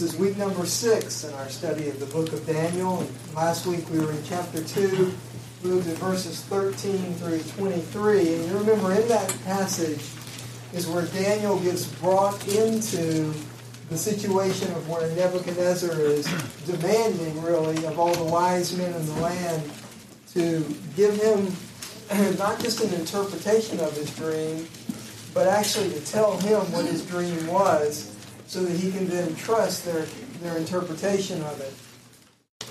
This is week number six in our study of the book of Daniel. And last week we were in chapter 2, moved to verses 13 through 23. And you remember in that passage is where Daniel gets brought into the situation of where Nebuchadnezzar is demanding, really, of all the wise men in the land to give him not just an interpretation of his dream, but actually to tell him what his dream was so that he can then trust their, their interpretation of it.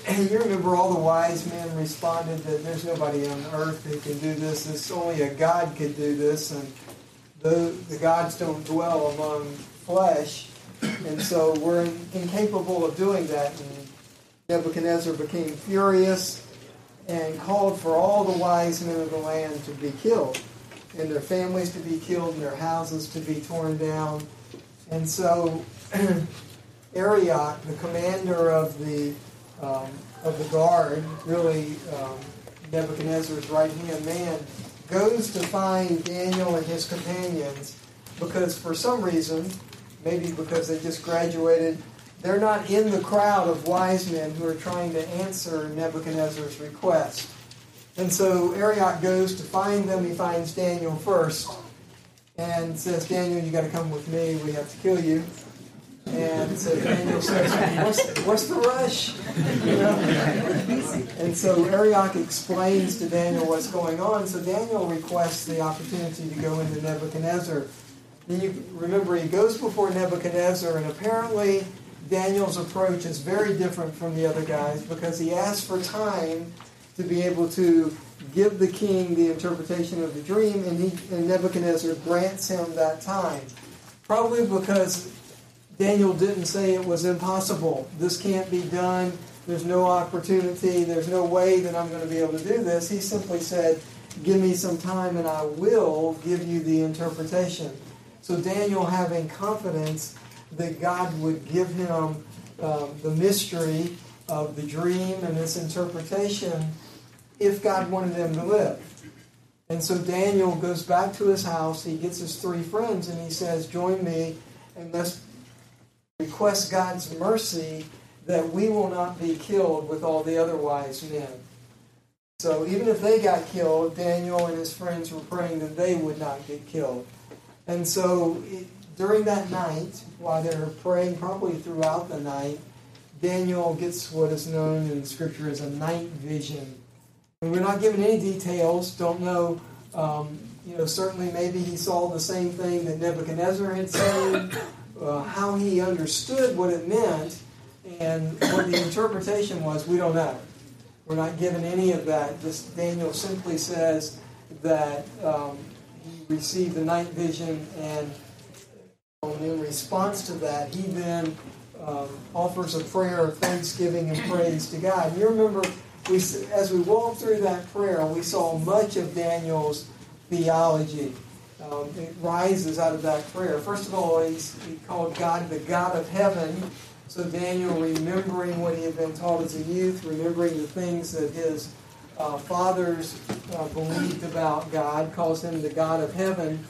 And you remember all the wise men responded that there's nobody on earth who can do this. It's only a God could do this, and the the gods don't dwell among flesh, and so we're incapable of doing that. And Nebuchadnezzar became furious and called for all the wise men of the land to be killed, and their families to be killed, and their houses to be torn down and so Arioch, the commander of the um, of the guard, really um, Nebuchadnezzar's right hand man, goes to find Daniel and his companions because for some reason, maybe because they just graduated, they're not in the crowd of wise men who are trying to answer Nebuchadnezzar's request. And so Arioch goes to find them. He finds Daniel first and says, Daniel, you got to come with me. We have to kill you. And so Daniel says, what's, what's the rush? You know? And so Arioch explains to Daniel what's going on. So Daniel requests the opportunity to go into Nebuchadnezzar. You remember he goes before Nebuchadnezzar, and apparently Daniel's approach is very different from the other guys because he asks for time to be able to give the king the interpretation of the dream, and, he, and Nebuchadnezzar grants him that time. Probably because Daniel didn't say it was impossible. This can't be done. There's no opportunity. There's no way that I'm going to be able to do this. He simply said, Give me some time and I will give you the interpretation. So Daniel, having confidence that God would give him um, the mystery of the dream and its interpretation, if God wanted them to live. And so Daniel goes back to his house. He gets his three friends and he says, Join me and let's request God's mercy that we will not be killed with all the other wise men. So even if they got killed, Daniel and his friends were praying that they would not get killed. And so during that night, while they're praying, probably throughout the night, Daniel gets what is known in Scripture as a night vision. We're not given any details, don't know. Um, you know, certainly maybe he saw the same thing that Nebuchadnezzar had seen, uh, how he understood what it meant, and what the interpretation was, we don't know. We're not given any of that. Just Daniel simply says that um, he received the night vision, and in response to that, he then um, offers a prayer of thanksgiving and praise to God. You remember we, as we walked through that prayer, we saw much of Daniel's theology. Um, it rises out of that prayer. First of all, he's, he called God the God of heaven. So Daniel, remembering what he had been taught as a youth, remembering the things that his uh, fathers uh, believed about God, calls him the God of heaven.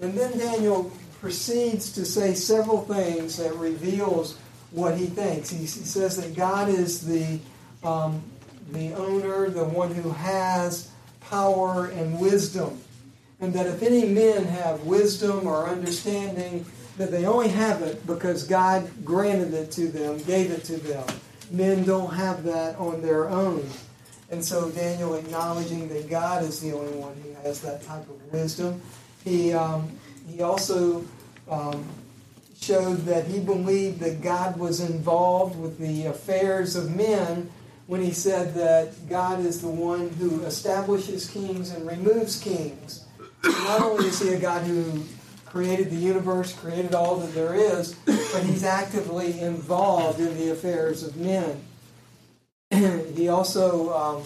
And then Daniel proceeds to say several things that reveals what he thinks. He, he says that God is the um, the owner, the one who has power and wisdom. And that if any men have wisdom or understanding, that they only have it because God granted it to them, gave it to them. Men don't have that on their own. And so Daniel acknowledging that God is the only one who has that type of wisdom. He, um, he also um, showed that he believed that God was involved with the affairs of men when he said that God is the one who establishes kings and removes kings. Not only is he a God who created the universe, created all that there is, but he's actively involved in the affairs of men. he also um,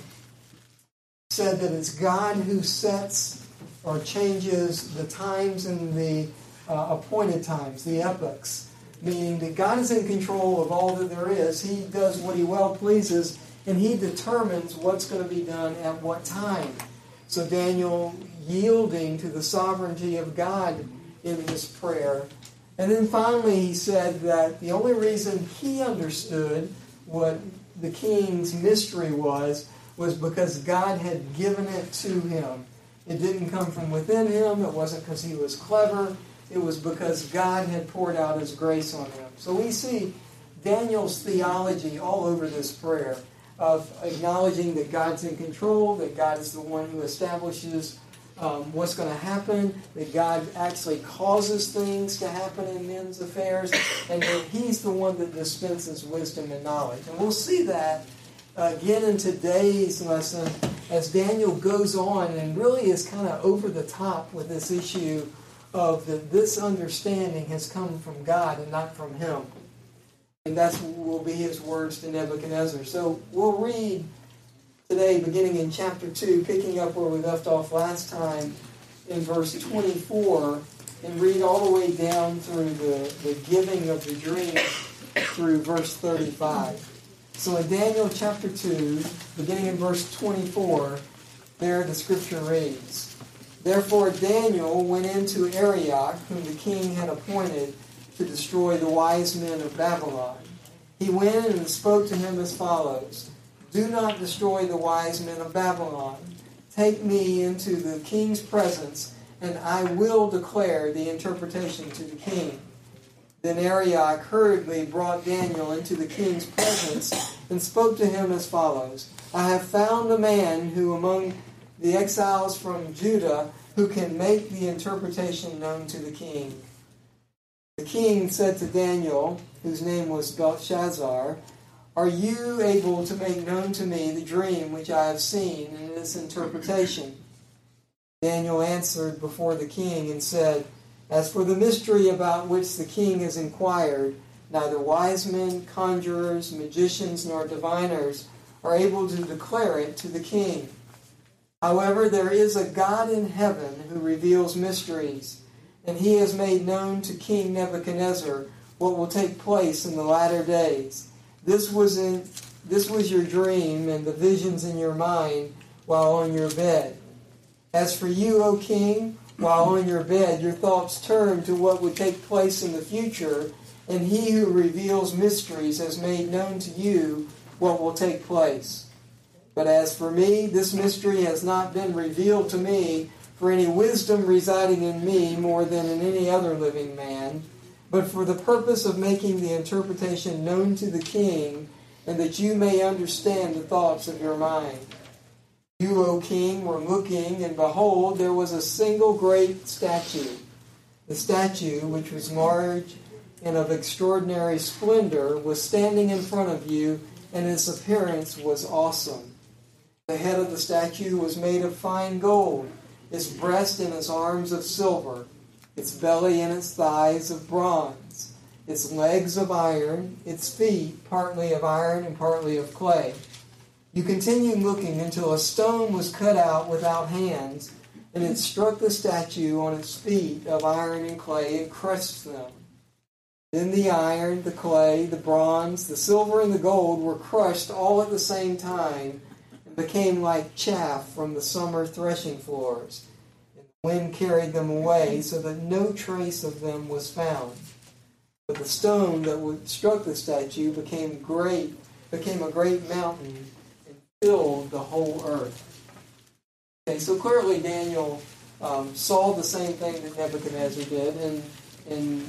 said that it's God who sets or changes the times and the uh, appointed times, the epochs, meaning that God is in control of all that there is. He does what he well pleases, and he determines what's going to be done at what time. So Daniel yielding to the sovereignty of God in this prayer. And then finally, he said that the only reason he understood what the king's mystery was was because God had given it to him. It didn't come from within him, it wasn't because he was clever, it was because God had poured out his grace on him. So we see Daniel's theology all over this prayer of acknowledging that God's in control, that God is the one who establishes um, what's going to happen, that God actually causes things to happen in men's affairs, and that He's the one that dispenses wisdom and knowledge. And we'll see that again in today's lesson as Daniel goes on and really is kind of over the top with this issue of that this understanding has come from God and not from him. And that will be his words to Nebuchadnezzar. So we'll read today, beginning in chapter 2, picking up where we left off last time in verse 24, and read all the way down through the, the giving of the dream through verse 35. So in Daniel chapter 2, beginning in verse 24, there the scripture reads Therefore Daniel went into Arioch, whom the king had appointed to destroy the wise men of Babylon. He went and spoke to him as follows Do not destroy the wise men of Babylon. Take me into the king's presence, and I will declare the interpretation to the king. Then Arioch hurriedly brought Daniel into the king's presence and spoke to him as follows I have found a man who among the exiles from Judah who can make the interpretation known to the king. The king said to Daniel, whose name was Belteshazzar, Are you able to make known to me the dream which I have seen and its interpretation? Daniel answered before the king and said, as for the mystery about which the king has inquired, neither wise men, conjurers, magicians, nor diviners are able to declare it to the king. However, there is a God in heaven who reveals mysteries, and he has made known to King Nebuchadnezzar what will take place in the latter days. This was in this was your dream and the visions in your mind while on your bed. As for you, O king, while on your bed, your thoughts turn to what would take place in the future, and he who reveals mysteries has made known to you what will take place. But as for me, this mystery has not been revealed to me for any wisdom residing in me more than in any other living man, but for the purpose of making the interpretation known to the king, and that you may understand the thoughts of your mind. You, O king, were looking, and behold, there was a single great statue. The statue, which was large and of extraordinary splendor, was standing in front of you, and its appearance was awesome. The head of the statue was made of fine gold, its breast and its arms of silver, its belly and its thighs of bronze, its legs of iron, its feet partly of iron and partly of clay. You continued looking until a stone was cut out without hands, and it struck the statue on its feet of iron and clay and crushed them. Then the iron, the clay, the bronze, the silver, and the gold were crushed all at the same time became like chaff from the summer threshing floors. And the wind carried them away so that no trace of them was found. But the stone that would struck the statue became great, became a great mountain and filled the whole earth. Okay, so clearly Daniel um, saw the same thing that Nebuchadnezzar did, and in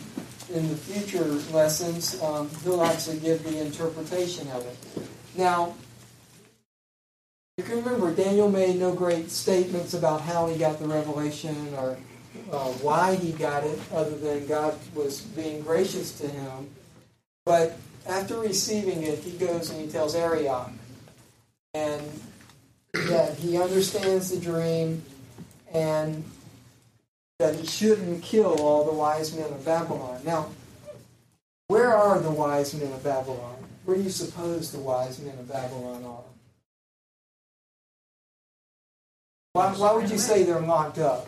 in the future lessons, um, he'll actually give the interpretation of it. Now, you can remember Daniel made no great statements about how he got the revelation or uh, why he got it, other than God was being gracious to him. But after receiving it, he goes and he tells Arioch, and that he understands the dream and that he shouldn't kill all the wise men of Babylon. Now, where are the wise men of Babylon? Where do you suppose the wise men of Babylon are? Why, why would you say they're locked up?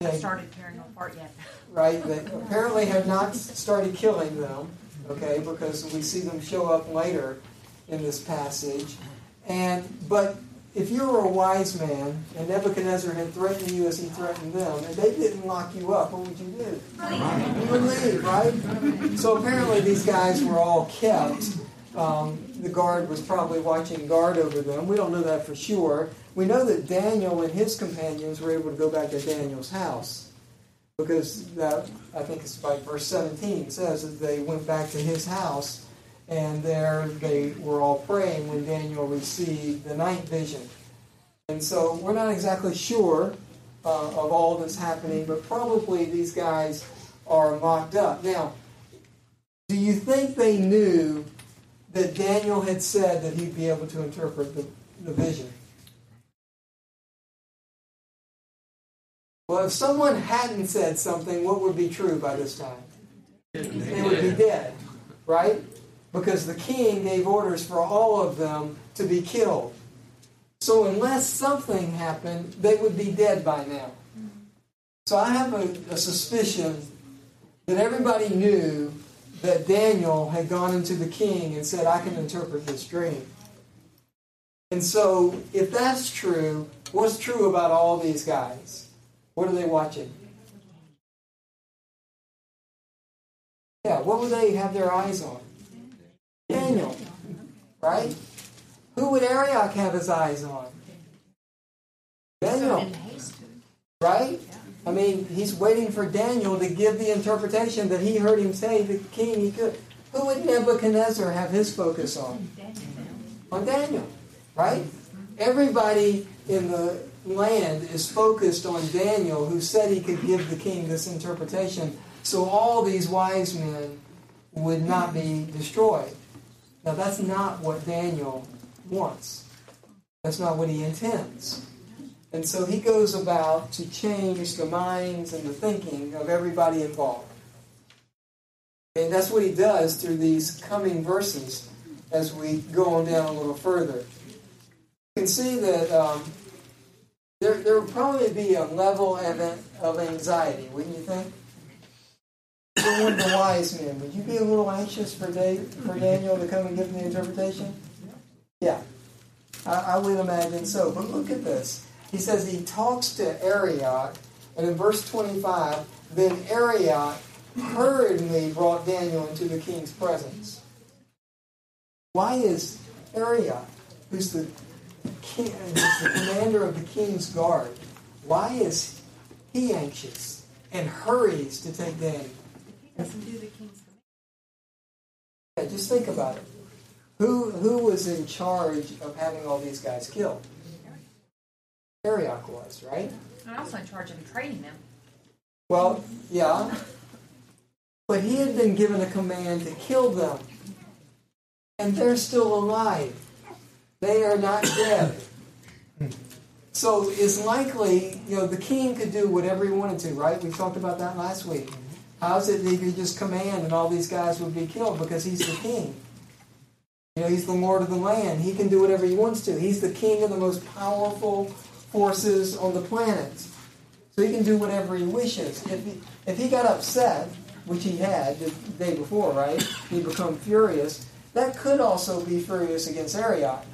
They started tearing them apart yet. Right? They apparently have not started killing them okay, because we see them show up later in this passage. And but if you were a wise man and Nebuchadnezzar had threatened you as he threatened them, and they didn't lock you up, what would you do? You would leave, right? So apparently these guys were all kept. Um, the guard was probably watching guard over them. We don't know that for sure. We know that Daniel and his companions were able to go back to Daniel's house because that I think it's like verse 17 says that they went back to his house and there they were all praying when Daniel received the night vision. And so we're not exactly sure uh, of all that's happening, but probably these guys are mocked up. Now, do you think they knew that Daniel had said that he'd be able to interpret the, the vision? Well, if someone hadn't said something, what would be true by this time? They would be dead, right? Because the king gave orders for all of them to be killed. So, unless something happened, they would be dead by now. So, I have a, a suspicion that everybody knew that Daniel had gone into the king and said, I can interpret this dream. And so, if that's true, what's true about all these guys? What are they watching? Yeah, what would they have their eyes on? Daniel, right? Who would Arioch have his eyes on? Daniel, right? I mean, he's waiting for Daniel to give the interpretation that he heard him say the king he could. Who would Nebuchadnezzar have his focus on? On Daniel, right? Everybody in the land is focused on Daniel, who said he could give the king this interpretation, so all these wise men would not be destroyed. Now, that's not what Daniel wants. That's not what he intends. And so he goes about to change the minds and the thinking of everybody involved. And that's what he does through these coming verses as we go on down a little further. You can see that um, there, there would probably be a level of, of anxiety, wouldn't you think? For one of the wise men, would you be a little anxious for, Dave, for Daniel to come and give the interpretation? Yeah, I, I would imagine so. But look at this. He says he talks to Arioch, and in verse 25, then Arioch hurriedly brought Daniel into the king's presence. Why is Arioch, who's the, king, the commander of the king's guard, why is he anxious and hurries to take Daniel? He doesn't do the king's. Yeah, just think about it. Who who was in charge of having all these guys killed? Arioch was, right? And also in charge of training them. Well, yeah. But he had been given a command to kill them. And they're still alive. They are not dead. So it's likely, you know, the king could do whatever he wanted to, right? We talked about that last week. How's it that he could just command and all these guys would be killed because he's the king? You know, he's the lord of the land. He can do whatever he wants to. He's the king of the most powerful forces on the planet. So he can do whatever he wishes. If he, if he got upset, which he had the day before, right? He become furious. That could also be furious against Arioch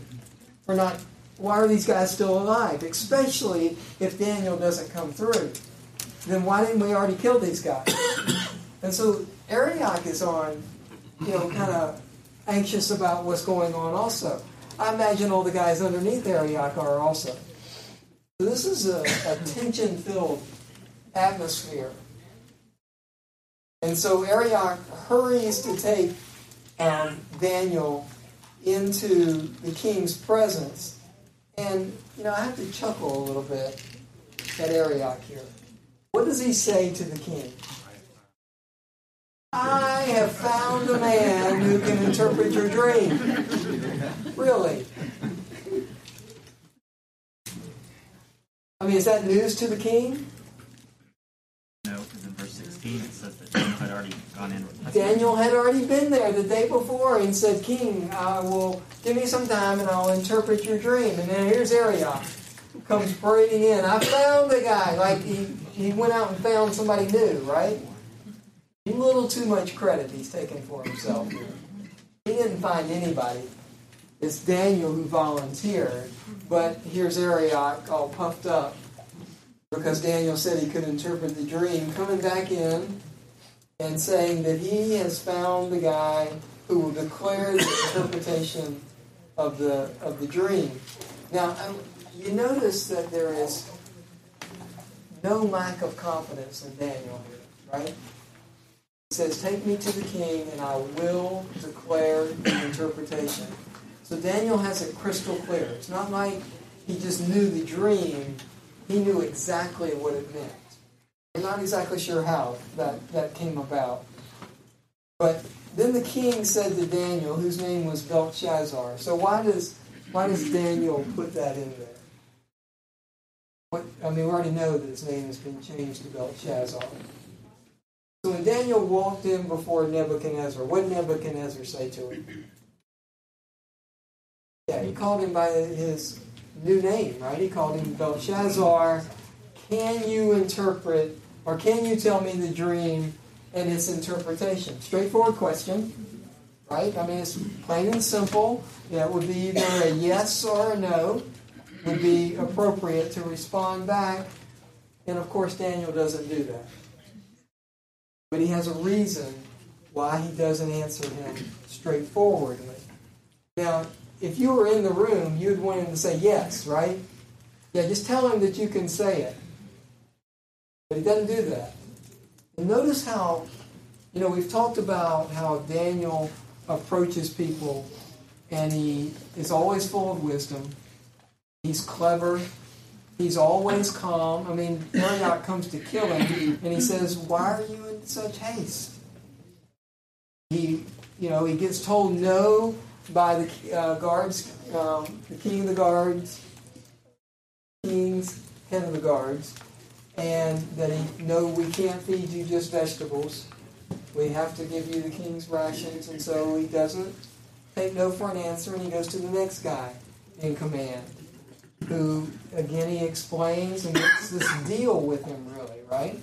for not. Why are these guys still alive? Especially if Daniel doesn't come through. Then why didn't we already kill these guys? And so Arioch is on, you know, kind of anxious about what's going on also. I imagine all the guys underneath Arioch are also. This is a, a tension filled atmosphere. And so Arioch hurries to take um, Daniel into the king's presence. And, you know, I have to chuckle a little bit at Arioch here. What does he say to the king? I have found a man who can interpret your dream. Really? Mean, is that news to the king? No, because in verse 16 it says that Daniel had already gone in. with- Daniel had already been there the day before and said, King, I will give me some time and I'll interpret your dream. And then here's Arioch comes parading in. I found the guy. Like he, he went out and found somebody new, right? A little too much credit he's taking for himself. He didn't find anybody. It's Daniel who volunteered, but here's Arioch all puffed up because Daniel said he could interpret the dream, coming back in and saying that he has found the guy who will declare the interpretation of the of the dream. Now, you notice that there is no lack of confidence in Daniel here, right? He says, Take me to the king, and I will declare the interpretation. So Daniel has it crystal clear. It's not like he just knew the dream, he knew exactly what it meant. I'm not exactly sure how that, that came about. But then the king said to Daniel, whose name was Belteshazzar. So why does why does Daniel put that in there? What, I mean, we already know that his name has been changed to Belteshazzar. So when Daniel walked in before Nebuchadnezzar, what did Nebuchadnezzar say to him? Yeah, he called him by his new name, right? He called him Belteshazzar. Can you interpret, or can you tell me the dream and its interpretation? Straightforward question, right? I mean, it's plain and simple. It would be either a yes or a no, would be appropriate to respond back. And of course, Daniel doesn't do that. But he has a reason why he doesn't answer him straightforwardly. Now, if you were in the room, you'd want him to say yes, right? Yeah, just tell him that you can say it. But he doesn't do that. And notice how, you know, we've talked about how Daniel approaches people and he is always full of wisdom. He's clever. He's always calm. I mean, Arioch comes to kill him, and he says, "Why are you in such haste?" He, you know, he gets told no by the uh, guards, um, the king of the guards, king's head of the guards, and that he, no, we can't feed you just vegetables. We have to give you the king's rations, and so he doesn't take no for an answer, and he goes to the next guy in command who, again, he explains and gets this deal with him, really, right?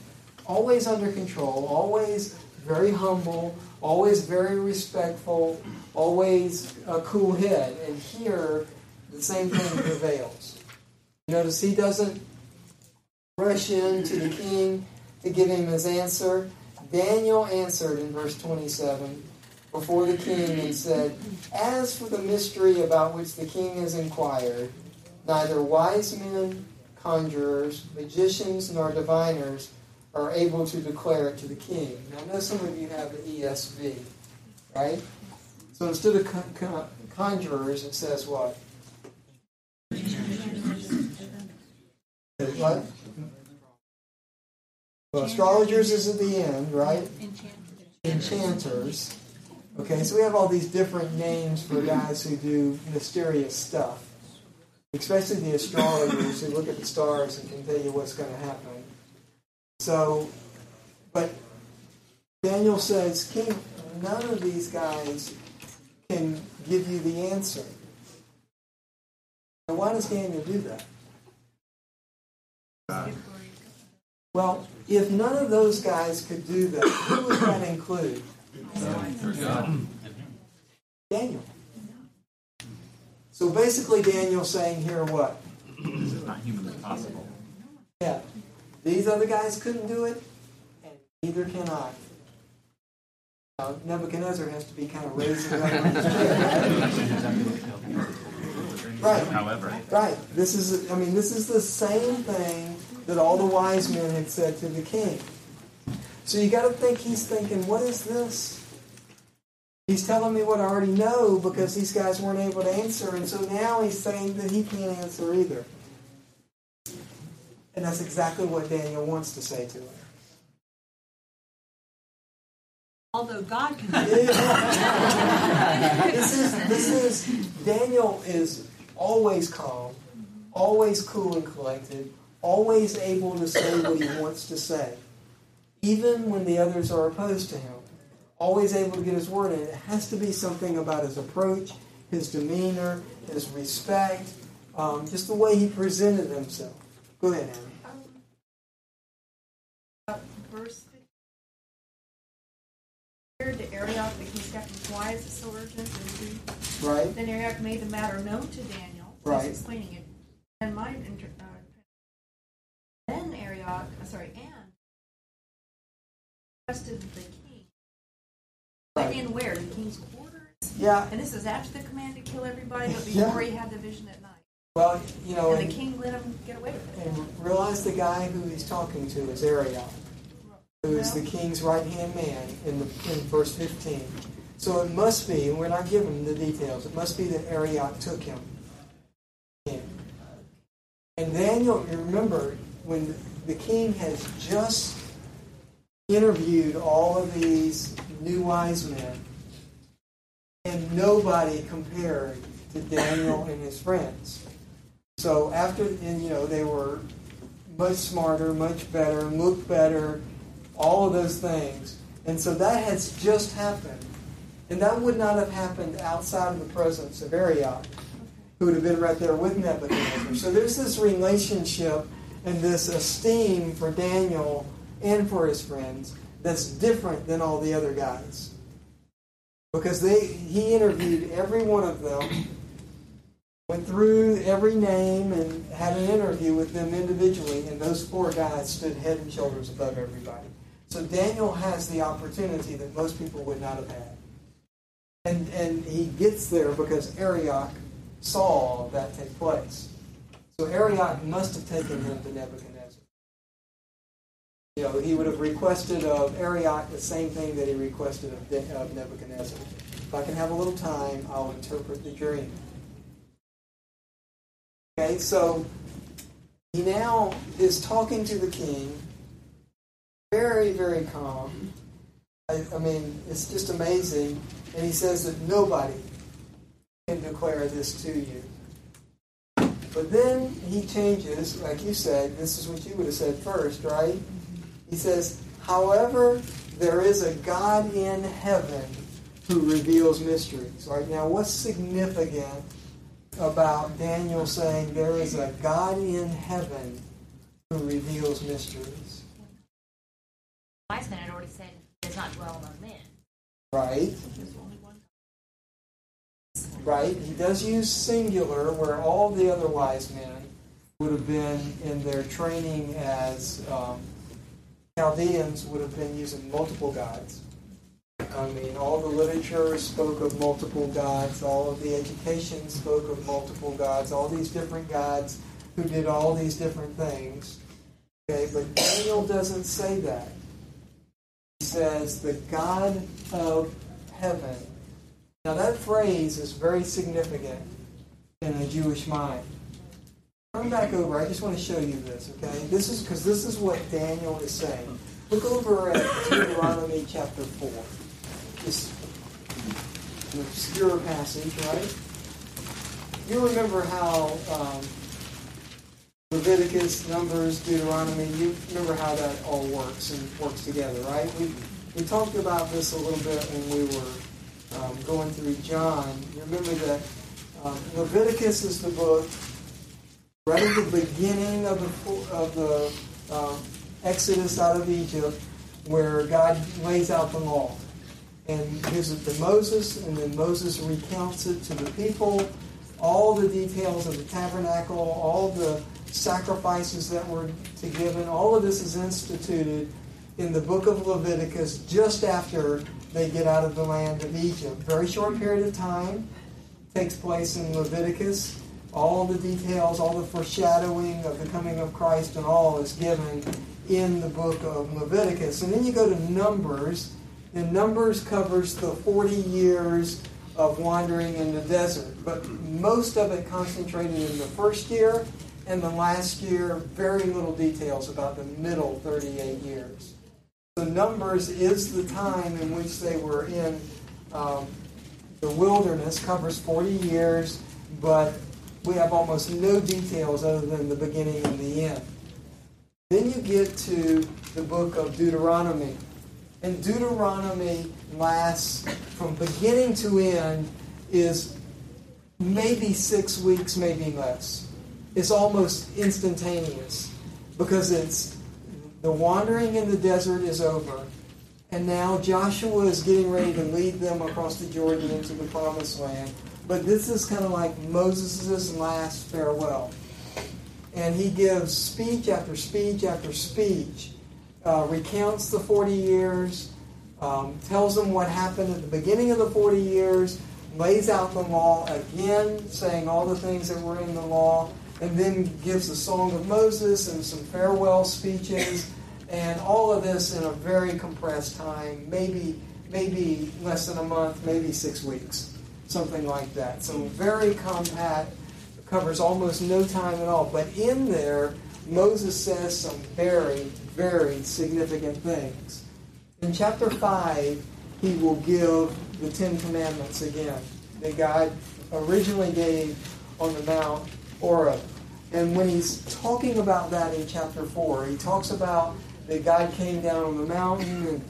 Always under control, always very humble, always very respectful, always a cool head. And here, the same thing prevails. Notice he doesn't rush in to the king to give him his answer. Daniel answered in verse 27 before the king and said, As for the mystery about which the king has inquired, Neither wise men, conjurers, magicians, nor diviners are able to declare it to the king. Now, I know some of you have the ESV, right? So instead of con- con- conjurers, it says what? What? Well, astrologers is at the end, right? Enchanters. Okay, so we have all these different names for guys who do mysterious stuff especially the astrologers who look at the stars and can tell you what's going to happen. So, but Daniel says, King, none of these guys can give you the answer. And why does Daniel do that? God. Well, if none of those guys could do that, who would that include? Daniel. So basically, Daniel's saying here what? This is not humanly possible. Yeah. These other guys couldn't do it, and neither can I. Now, Nebuchadnezzar has to be kind of raising up on his chair, right? Right. However, Right. This is, I mean, this is the same thing that all the wise men had said to the king. So you got to think he's thinking, what is this? He's telling me what I already know because these guys weren't able to answer, and so now he's saying that he can't answer either. And that's exactly what Daniel wants to say to him. Although God can do this is this is Daniel is always calm, always cool and collected, always able to say what he wants to say, even when the others are opposed to him. Always able to get his word in. It has to be something about his approach, his demeanor, his respect, um, just the way he presented himself. Go ahead, Annie. uh, verse compared to Arioch, the king's captain. Why is it so urgent? And who- Right? Then Arioch made the matter known to Daniel. Right. He's explaining it. And my inter- uh, then Arioch, uh, sorry, and requested the king. Right. in where? The king's quarters? Yeah. And this is after the command to kill everybody, but Yeah. before he had the vision at night. Well, you know, And and, the king let him get away with it. and realize the guy who he's talking to is Arioch, who is the king's right hand man in the in verse 15. So it must be, and we're not given the details, it must be that Arioch took him. And Daniel, you remember, when the king has just interviewed all of these new wise men, and nobody compared to Daniel and his friends. So after, and you know, they were much smarter, much better, looked better, all of those things. And so that has just happened. And that would not have happened outside of the presence of Arioch, who would have been right there with Nebuchadnezzar. So there's this relationship and this esteem for Daniel and for his friends that's different than all the other guys. Because they he interviewed every one of them, went through every name and had an interview with them individually, and those four guys stood head and shoulders above everybody. So Daniel has the opportunity that most people would not have had. And and he gets there because Arioch saw that take place. So Arioch must have taken him to Nebuchadnezzar. You know, he would have requested of Arioch the same thing that he requested of, De- of Nebuchadnezzar. If I can have a little time, I'll interpret the dream. Okay, so he now is talking to the king, very, very calm. I, I mean, it's just amazing. And he says that nobody can declare this to you. But then he changes, like you said, this is what you would have said first, right? He says, however, there is a God in heaven who reveals mysteries. Right now, what's significant about Daniel saying there is a God in heaven who reveals mysteries? Wise men had already said he does not dwell among men. Right? Right? He does use singular, where all the other wise men would have been in their training as um, Chaldeans would have been using multiple gods. I mean, all the literature spoke of multiple gods, all of the education spoke of multiple gods, all these different gods who did all these different things. Okay, but Daniel doesn't say that. Says, the God of heaven. Now, that phrase is very significant in a Jewish mind. Turn back over. I just want to show you this, okay? This is because this is what Daniel is saying. Look over at Deuteronomy chapter 4. This an obscure passage, right? You remember how um, Leviticus, Numbers, Deuteronomy, you remember how that all works and works together, right? We, we talked about this a little bit when we were um, going through John. You remember that um, Leviticus is the book right at the beginning of the of the um, Exodus out of Egypt, where God lays out the law and gives it to Moses, and then Moses recounts it to the people, all the details of the tabernacle, all the sacrifices that were to given. All of this is instituted in the book of Leviticus just after they get out of the land of Egypt. Very short period of time takes place in Leviticus. All the details, all the foreshadowing of the coming of Christ and all is given in the book of Leviticus. And then you go to Numbers, and Numbers covers the 40 years of wandering in the desert. But most of it concentrated in the first year and the last year, very little details about the middle 38 years. The Numbers is the time in which they were in um, the wilderness, covers 40 years, but we have almost no details other than the beginning and the end. Then you get to the book of Deuteronomy. And Deuteronomy lasts from beginning to end is maybe six weeks, maybe less. It's almost instantaneous because it's the wandering in the desert is over. And now Joshua is getting ready to lead them across the Jordan into the promised land. but this is kind of like Moses' last farewell. And he gives speech after speech after speech, uh, recounts the 40 years, um, tells them what happened at the beginning of the 40 years, lays out the law again, saying all the things that were in the law, and then gives the Song of Moses and some farewell speeches, and all of this in a very compressed time, maybe maybe less than a month, maybe six weeks, something like that. So hmm. very compact, covers almost no time at all. But in there, Moses says some very, very significant things. In chapter 5, he will give the Ten Commandments again that God originally gave on the Mount Horeb. And when he's talking about that in chapter 4, he talks about that God came down on the mountain and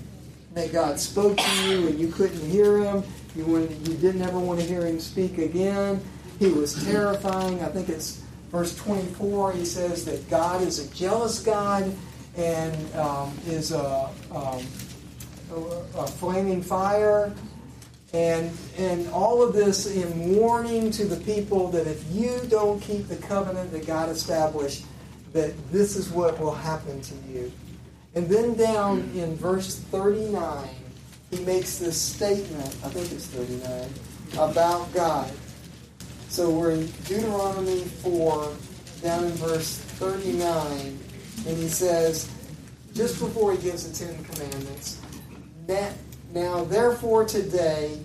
that God spoke to you and you couldn't hear him. You, you didn't ever want to hear him speak again. He was terrifying. I think it's verse 24. He says that God is a jealous God and um, is a, um, a, a flaming fire. And, and all of this in warning to the people that if you don't keep the covenant that God established, that this is what will happen to you. And then down in verse 39, he makes this statement, I think it's 39, about God. So we're in Deuteronomy 4, down in verse 39, and he says, just before he gives the Ten Commandments, now therefore today,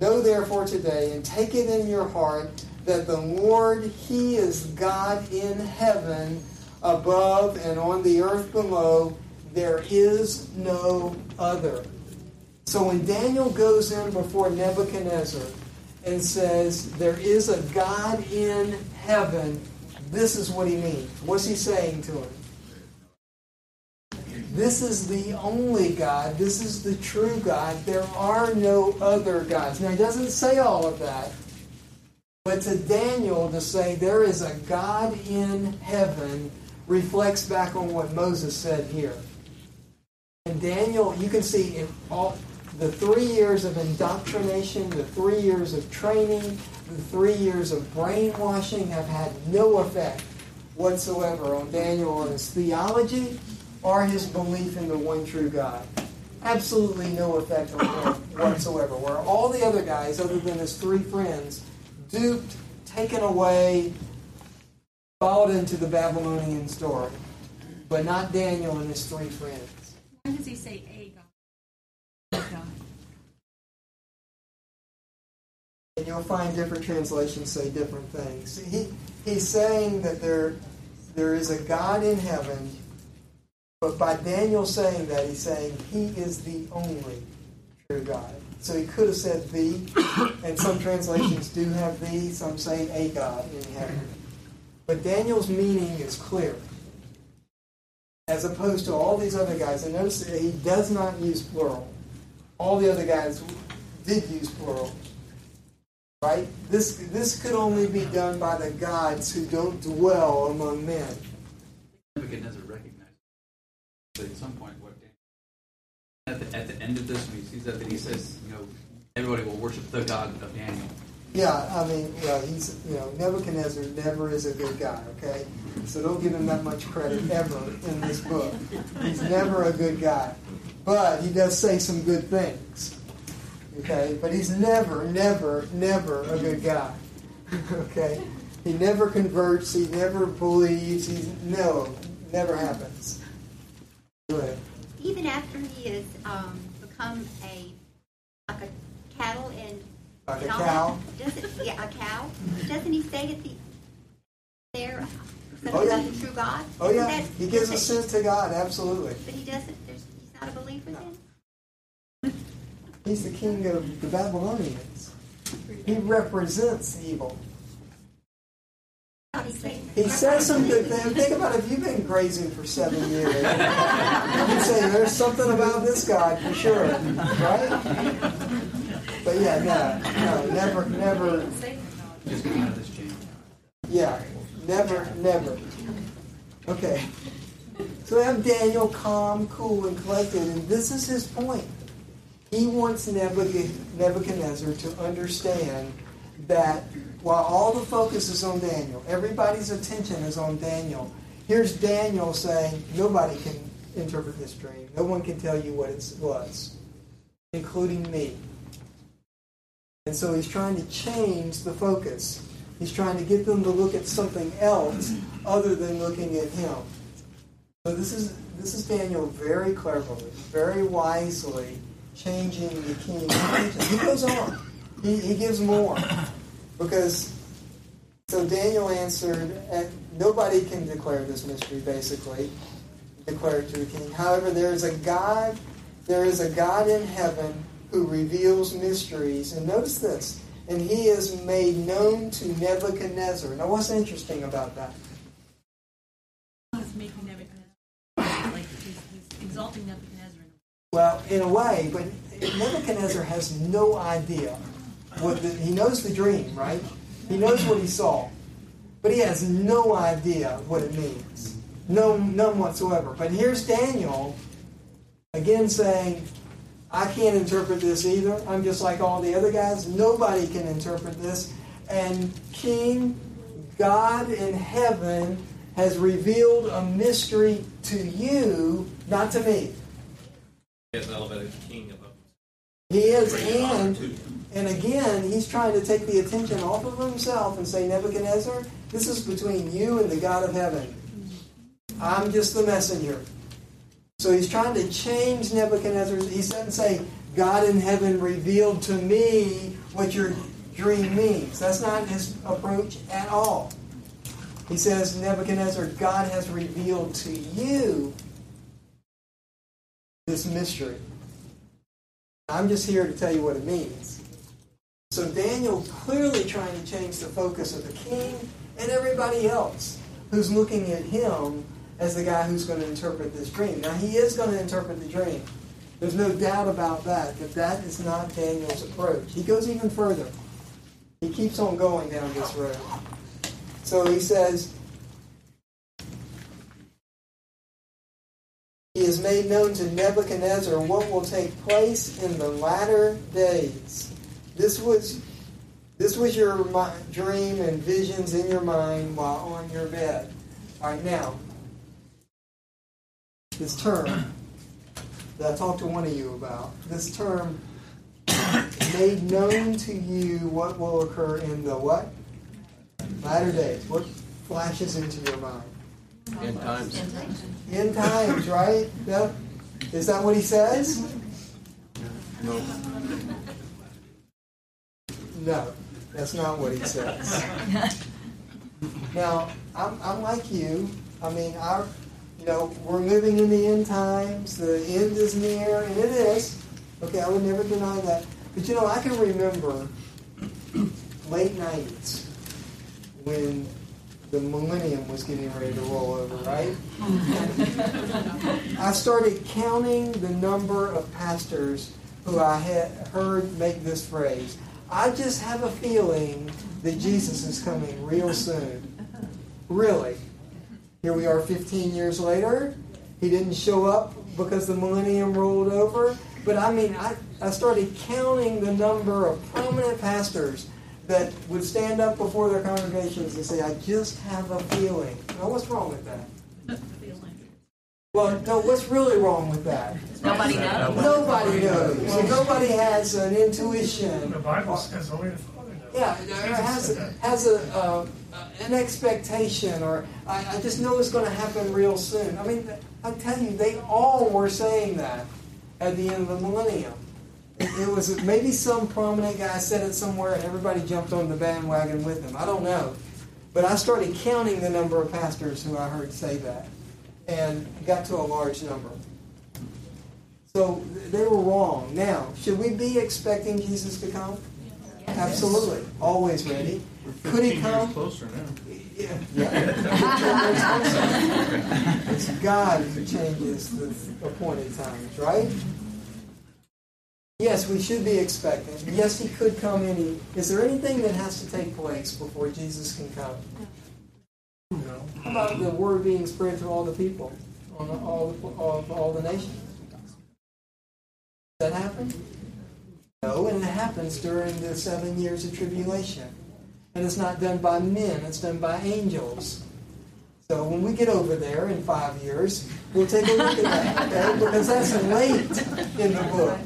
know therefore today, and take it in your heart that the Lord, He is God in heaven above and on the earth below. There is no other. So when Daniel goes in before Nebuchadnezzar and says, There is a God in heaven, this is what he means. What's he saying to him? This is the only God. This is the true God. There are no other gods. Now, he doesn't say all of that. But to Daniel to say there is a God in heaven reflects back on what Moses said here. And Daniel, you can see in all the three years of indoctrination, the three years of training, the three years of brainwashing have had no effect whatsoever on Daniel or his theology or his belief in the one true God. Absolutely no effect on him whatsoever. Where all the other guys, other than his three friends, duped, taken away, bought into the Babylonian story. But not Daniel and his three friends. Why does he say a God? God. And you'll find different translations say different things. He, he's saying that there, there is a God in heaven but by Daniel saying that, he's saying he is the only true God. So he could have said the, and some translations do have the, some say a God in heaven. But Daniel's meaning is clear. As opposed to all these other guys. And notice that he does not use plural. All the other guys did use plural. Right? This, this could only be done by the gods who don't dwell among men. Nebuchadnezzar but at some point, what at the, at the end of this, when he sees that, that he says, you know, everybody will worship the God of Daniel. Yeah, I mean, yeah, he's you know Nebuchadnezzar never is a good guy. Okay, so don't give him that much credit ever in this book. He's never a good guy, but he does say some good things. Okay, but he's never, never, never a good guy. okay, he never converts. He never believes. He's no, never happens. Even after he has um, become a like a cattle and like a cow. Doesn't yeah a cow? Doesn't he say at the there something Oh, yeah. about the true God? Oh yeah, that- he gives a sense to God. Absolutely, But he doesn't. There's, he's not a believer No. then. he's the king of the Babylonians. He represents evil. He says some good things. Think about if you've been grazing for seven years, you say there's something about this guy for sure, right? But yeah, no, no, never, never, Just come out of this change. yeah, never, never. Okay. So we have Daniel calm, cool, and collected, and this is his point. He wants Nebuchadnezzar to understand that while all the focus is on Daniel, everybody's attention is on Daniel. Here's Daniel saying, Nobody can interpret this dream. No one can tell you what it was, including me. And so he's trying to change the focus. He's trying to get them to look at something else other than looking at him. So this is this is Daniel very cleverly, very wisely changing the king's attention. He goes on. He, he gives more. Because so Daniel answered, nobody can declare this mystery, basically, declare it to the king. However, there is a God, there is a God in heaven who reveals mysteries. And notice this, and he is made known to Nebuchadnezzar. Now what's interesting about that? Making Nebuchadnezzar, like he's exalting Nebuchadnezzar. Well, in a way, but Nebuchadnezzar has no idea what the, he knows the dream, right? He knows what he saw, but he has no idea what it means. No, none whatsoever. But here's Daniel again saying, "I can't interpret this either. I'm just like all the other guys. Nobody can interpret this." And King God in heaven has revealed a mystery to you, not to me. He has elevated king above. He is, and. And again, he's trying to take the attention off of himself and say, Nebuchadnezzar, this is between you and the God of heaven. I'm just the messenger. So he's trying to change Nebuchadnezzar. He doesn't say, God in heaven revealed to me what your dream means. That's not his approach at all. He says, Nebuchadnezzar, God has revealed to you this mystery. I'm just here to tell you what it means. So Daniel clearly trying to change the focus of the king and everybody else who's looking at him as the guy who's going to interpret this dream. Now he is going to interpret the dream. There's no doubt about that, but that is not Daniel's approach. He goes even further. He keeps on going down this road. So he says, He has made known to Nebuchadnezzar what will take place in the latter days. This was this was your dream and visions in your mind while on your bed. All right, now this term that I talked to one of you about. This term made known to you what will occur in the what latter days. What flashes into your mind? End times. End times, right? Yep. Is that what he says? No. No, that's not what he says. now, I'm, I'm like you. I mean, our, you know, we're living in the end times. The end is near, and it is. Okay, I would never deny that. But you know, I can remember late 90s when the millennium was getting ready to roll over, right? I started counting the number of pastors who I had heard make this phrase. I just have a feeling that Jesus is coming real soon. Really. Here we are 15 years later. He didn't show up because the millennium rolled over. But I mean, I, I started counting the number of prominent pastors that would stand up before their congregations and say, I just have a feeling. Now, what's wrong with that? Well, no, what's really wrong with that? Nobody knows. Nobody knows. And nobody has an intuition. The Bible says only the Father knows. Yeah, or has has a uh, an expectation, or I, I just know it's going to happen real soon. I mean, I tell you, they all were saying that at the end of the millennium. It, it was maybe some prominent guy said it somewhere, and everybody jumped on the bandwagon with him. I don't know, but I started counting the number of pastors who I heard say that, and got to a large number. So they were wrong. Now, should we be expecting Jesus to come? Absolutely. Always ready. Could he come? closer now. Yeah. yeah. it's God who changes the appointed times, right? Yes, we should be expecting. Yes, he could come any. Is there anything that has to take place before Jesus can come? About the word being spread to all the people, on all the, all, all the nations? Does that happen? No, and it happens during the seven years of tribulation. And it's not done by men, it's done by angels. So when we get over there in five years, we'll take a look at that, okay? Because that's late in the book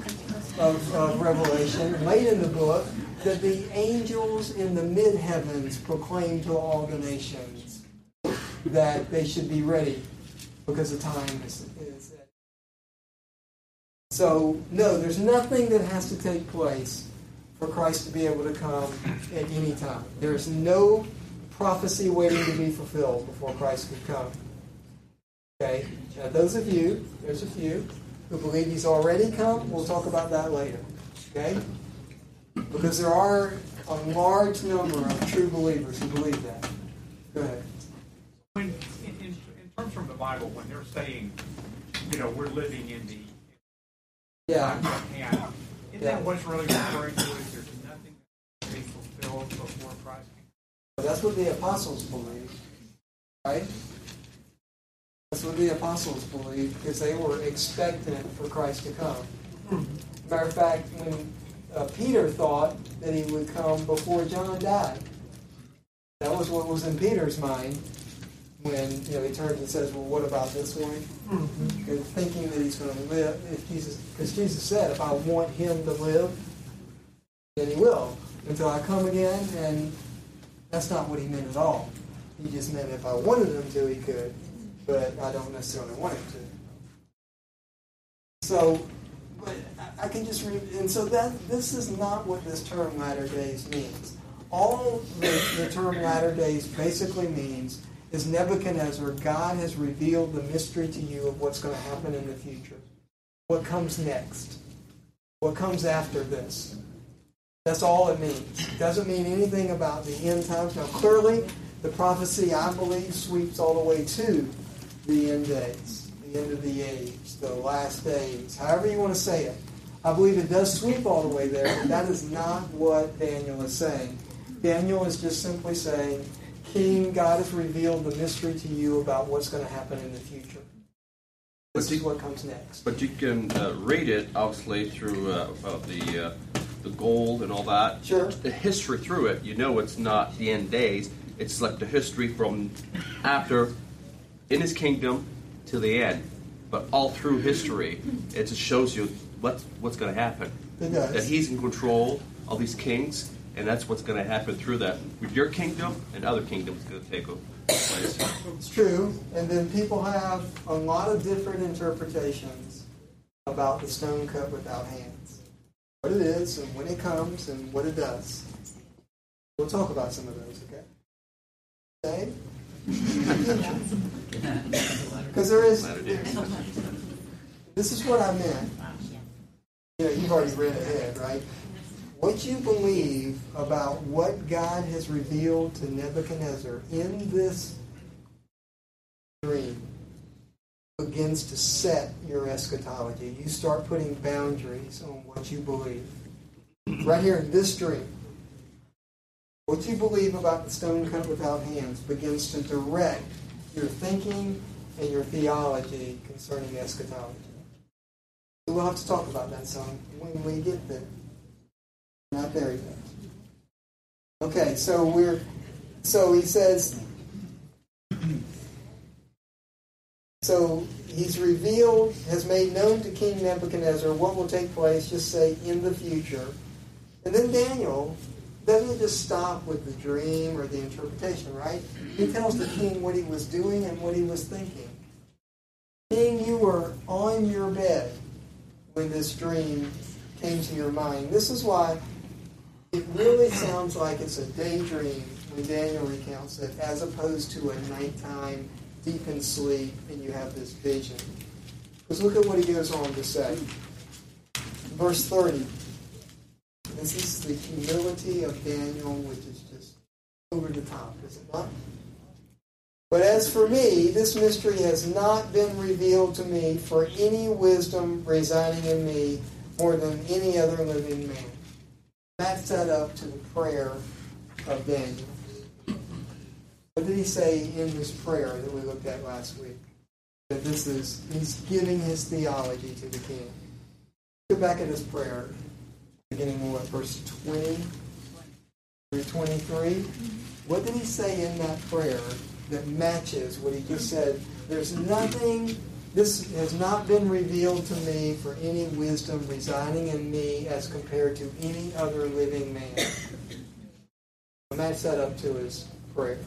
of, of Revelation, late in the book, that the angels in the mid heavens proclaim to all the nations that they should be ready because the time is, is so no, there's nothing that has to take place for Christ to be able to come at any time. There is no prophecy waiting to be fulfilled before Christ could come. Okay? Now, those of you, there's a few, who believe he's already come, we'll talk about that later. Okay? Because there are a large number of true believers who believe that. Go ahead. When, in, in, in terms from the Bible, when they're saying, you know, we're living in the Yeah. hand, isn't Yeah. that what's really referring to is there's nothing that can be fulfilled before Christ? That's what the apostles believe, right? That's what the apostles believed because they were expectant for Christ to come. Matter of fact, when uh, Peter thought that he would come before John died, that was what was in Peter's mind when you know he turns and says, "Well, what about this one?" Mm-hmm. And thinking that he's going to live, if Jesus, because Jesus said, "If I want him to live, then he will until I come again." And that's not what he meant at all. He just meant if I wanted him to, he could, but I don't necessarily want him to. So, but I- I can just read, and so that this is not what this term latter days means. All the, the term latter days basically means is Nebuchadnezzar, God has revealed the mystery to you of what's going to happen in the future. What comes next? What comes after this? That's all it means. It doesn't mean anything about the end times. Now, clearly, the prophecy, I believe, sweeps all the way to the end days, the end of the age, the last days, however you want to say it. I believe it does sweep all the way there, but that is not what Daniel is saying. Daniel is just simply saying, King, God has revealed the mystery to you about what's going to happen in the future. This But is you- what comes next. But you can uh, read it obviously through uh, about the uh, the gold and all that. Sure. The history through it, you know, it's not the end days. It's like the history from after in His kingdom to the end. But all through history, it just shows you what's what's going to happen. It does. That He's in control of these kings, and that's what's going to happen through that. With your kingdom and other kingdoms going to take place. It's true, and then people have a lot of different interpretations about the stone cut without hands. What it is, and when it comes, and what it does. We'll talk about some of those, okay? Okay? Because there is, this is what I meant. You know, you've already read ahead, right? What you believe about what God has revealed to Nebuchadnezzar in this dream begins to set your eschatology. You start putting boundaries on what you believe. Right here in this dream, what you believe about the stone cut without hands begins to direct your thinking and your theology concerning eschatology. We'll have to talk about that some when we get there. Not there yet. Okay, so we're so he says so he's revealed, has made known to King Nebuchadnezzar what will take place, just say in the future. And then Daniel doesn't just stop with the dream or the interpretation, right? He tells the king what he was doing and what he was thinking. King, you were on your bed when this dream came to your mind. This is why it really sounds like it's a daydream when Daniel recounts it, as opposed to a nighttime, deep in sleep, and you have this vision. Because look at what he goes on to say. Verse 30. This is the humility of Daniel, which is just over the top, is it not? But as for me, this mystery has not been revealed to me for any wisdom residing in me more than any other living man. That set up to the prayer of Daniel. What did he say in his prayer that we looked at last week? That this is, he's giving his theology to the king. Go back at his prayer, beginning with verse 20 through 23. What did he say in that prayer that matches what he just said? There's nothing, this has not been revealed to me for any wisdom residing in me as compared to any other living man. Match that up to his prayer.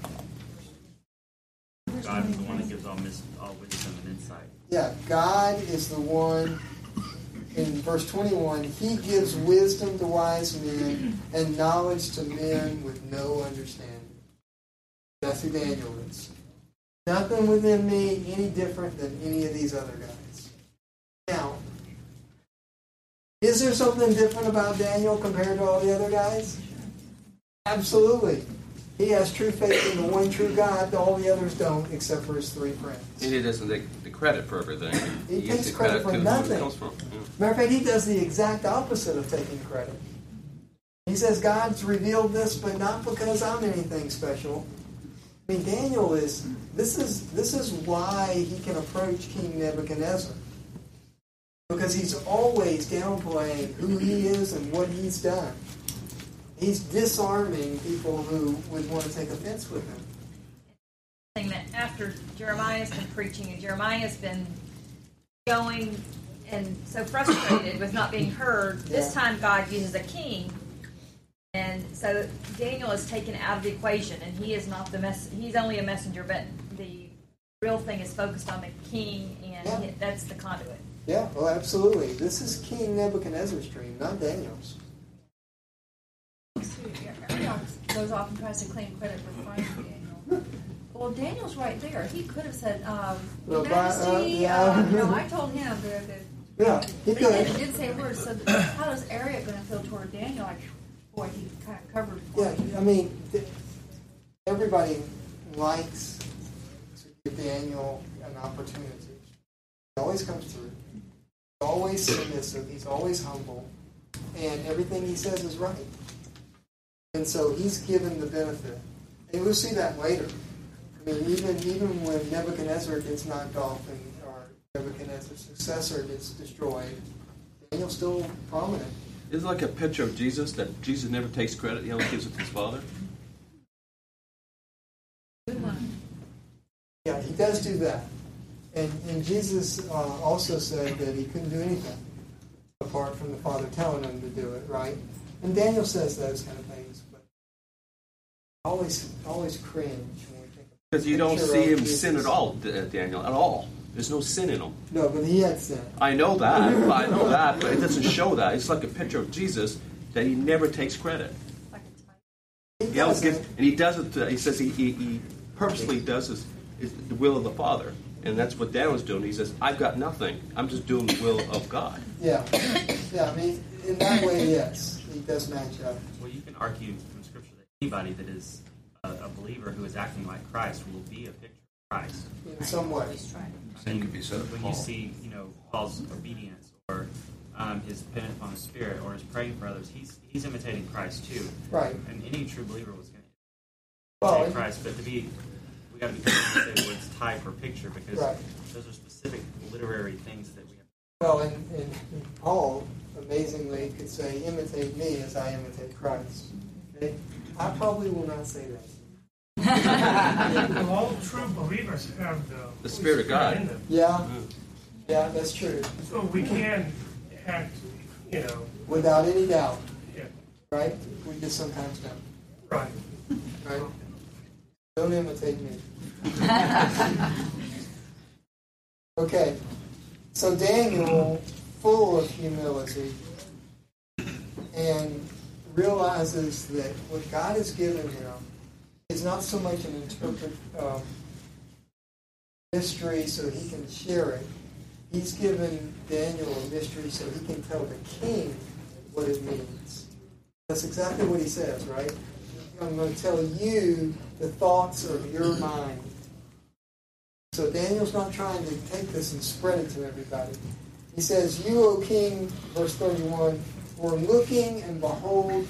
God is the one that gives all, mis- all wisdom and insight. Yeah, God is the one, in verse 21, He gives wisdom to wise men and knowledge to men with no understanding. That's who Daniel is. Nothing within me any different than any of these other guys. Now, is there something different about Daniel compared to all the other guys? Absolutely. He has true faith in the one true God, all the others don't, except for his three friends. And he doesn't take the credit for everything. He gives takes the credit for to who it nothing. Yeah. Matter of fact, he does the exact opposite of taking credit. He says, God's revealed this, but not because I'm anything special. I mean, Daniel is this is this is why he can approach King Nebuchadnezzar. Because he's always downplaying who he is and what he's done. He's disarming people who would want to take offense with him. Thing that after Jeremiah's been preaching and Jeremiah's been going and so frustrated with not being heard, this time God uses a king. And so Daniel is taken out of the equation, and he is not the mess. He's only a messenger, but the real thing is focused on the king, and Yeah. he- that's the conduit. Yeah, well, absolutely. This is King Nebuchadnezzar's dream, not Daniel's. Arioch goes off and tries to claim credit for finding Daniel. Well, Daniel's right there. He could have said, um, Well, Your by- uh, Majesty, yeah. uh, no, I told him that, that Yeah, he But he didn't, didn't say a word. So how does Arioch going to feel toward Daniel? Like, boy, he kind of covered. Yeah. I mean, everybody likes to give Daniel an opportunity. He always comes through. He's always submissive. He's always humble. And everything he says is right. And so he's given the benefit. And we'll see that later. I mean, even even when Nebuchadnezzar gets knocked off and or Nebuchadnezzar's successor gets destroyed, Daniel's still prominent. It's like a picture of Jesus that Jesus never takes credit. He only gives it to his Father. Yeah, he does do that. And, and Jesus uh, also said that he couldn't do anything apart from the Father telling him to do it, right? And Daniel says those kind of things, but always always cringe when we think Because you don't see him Jesus. sin at all, Daniel, at all. There's no sin in him. No, but he had sin. I know that. I know that, but it doesn't show that. It's like a picture of Jesus that he never takes credit. Like. He He always doesn't. and he does it. To, he says he, he, he purposely does his, his, the will of the Father, and that's what Daniel's doing. He says, "I've got nothing. I'm just doing the will of God." Yeah, yeah. I mean, in that way, yes, he does match up. Well, you can argue from Scripture that anybody that is a, a believer who is acting like Christ will be a picture of Christ. in some way. Same could be said when you see, you know, Paul's obedience or um, his dependence on the Spirit or his praying for others. He's he's imitating Christ too. Right. And any true believer was going to Well, imitate and- Christ, but to be, we got to be careful to say the words type or picture because Right. those are specific literary things that we have. Well, and, and Paul amazingly could say, "Imitate me as I imitate Christ." Okay? I probably will not say that. Well, all true believers have the, The Spirit of God. in them. Yeah, yeah, that's true. So we can act, you know, Without any doubt, yeah, right? We just sometimes don't, right. right? Don't imitate me. Okay, so Daniel, full of humility, and realizes that what God has given him is not so much an interpret um, mystery so he can share it. He's given Daniel a mystery so he can tell the king what it means. That's exactly what he says, right? I'm going to tell you the thoughts of your mind. So Daniel's not trying to take this and spread it to everybody. He says, You, O king, verse 31, were looking, and behold,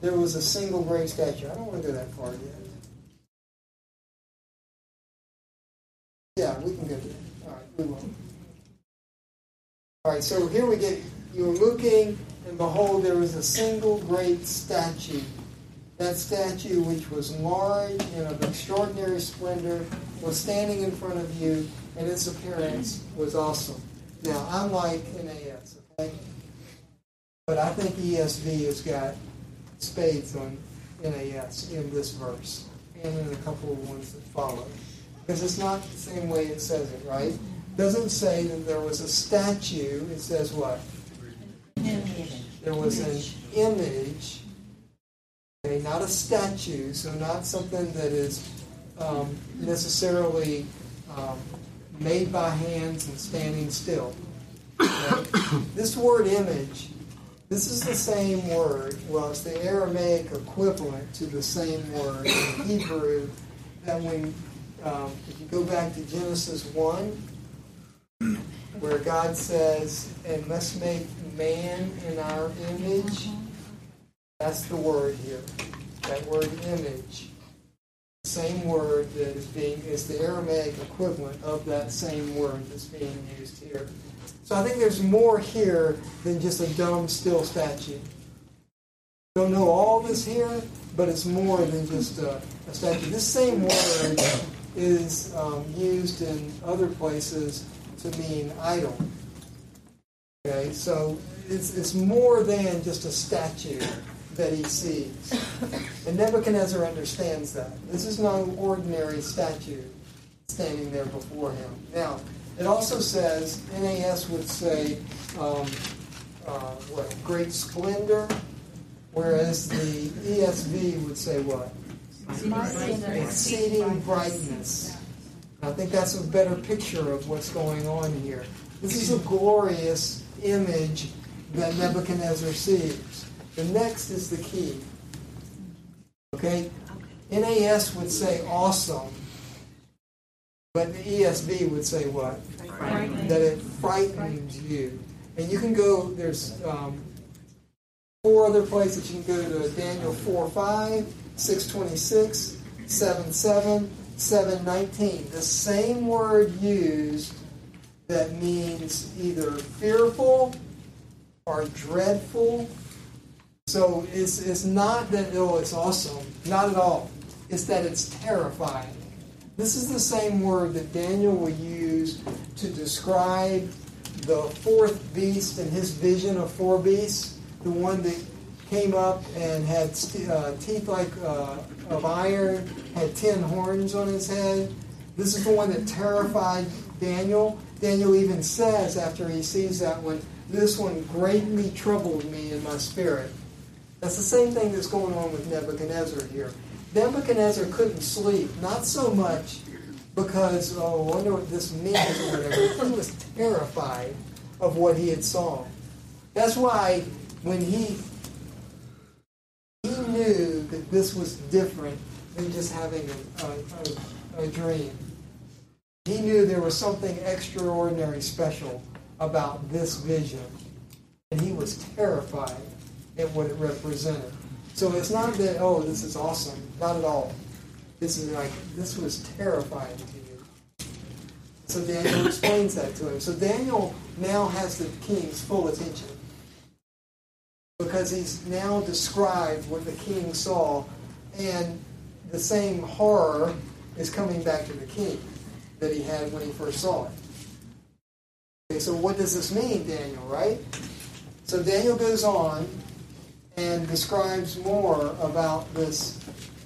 there was a single great statue. I don't want to go that far yet. Yeah, we can go there. All right, so here we get You were looking, and behold, there was a single great statue. That statue, which was large and of extraordinary splendor, was standing in front of you, and its appearance was awesome. Now, I'm like NAS, okay? But I think ESV has got spades on NAS in this verse and in a couple of ones that follow. Because it's not the same way it says it, right? Doesn't say that there was a statue. It says what? There was an image, okay, not a statue, so not something that is um, necessarily um, made by hands and standing still. Okay? this word image, this is the same word, well, it's the Aramaic equivalent to the same word in Hebrew that when, um, if you go back to Genesis 1, where God says, and let's make man in our image. That's the word here. That word image. Same word that is being is the Aramaic equivalent of that same word that's being used here. So I think there's more here than just a dumb still statue. Don't know all this here, but it's more than just a, a statue. This same word is um, used in other places to mean idol. Okay, so it's, it's more than just a statue that he sees. And Nebuchadnezzar understands that. This is no ordinary statue standing there before him. Now, it also says, NAS would say, um, uh, what, great splendor, whereas the ESV would say what? Exceeding brightness. I think that's a better picture of what's going on here. This is a glorious image that Nebuchadnezzar sees. The next is the key. Okay? NAS would say awesome, but the ESV would say what? That it frightens you. And you can go, there's um, four other places. You can go to Daniel 4 5, 626, 7 7, 719. The same word used that means either fearful or dreadful. So it's, it's not that, oh, it's awesome. Not at all. It's that it's terrifying. This is the same word that Daniel will use to describe the fourth beast and his vision of four beasts, the one that came up and had uh, teeth like uh, of iron, had ten horns on his head. This is the one that terrified Daniel. Daniel even says after he sees that one, this one greatly troubled me in my spirit. That's the same thing that's going on with Nebuchadnezzar here. Nebuchadnezzar couldn't sleep, not so much because, oh, I wonder what this means or whatever. He was terrified of what he had saw. That's why when he he knew that this was different than just having a, a, a, a dream. He knew there was something extraordinary special about this vision. And he was terrified at what it represented. So it's not that, oh, this is awesome. Not at all. This is like, this was terrifying to you. So Daniel explains that to him. So Daniel now has the king's full attention. Because he's now described what the king saw, and the same horror is coming back to the king that he had when he first saw it. Okay, so what does this mean, Daniel, right? So Daniel goes on and describes more about this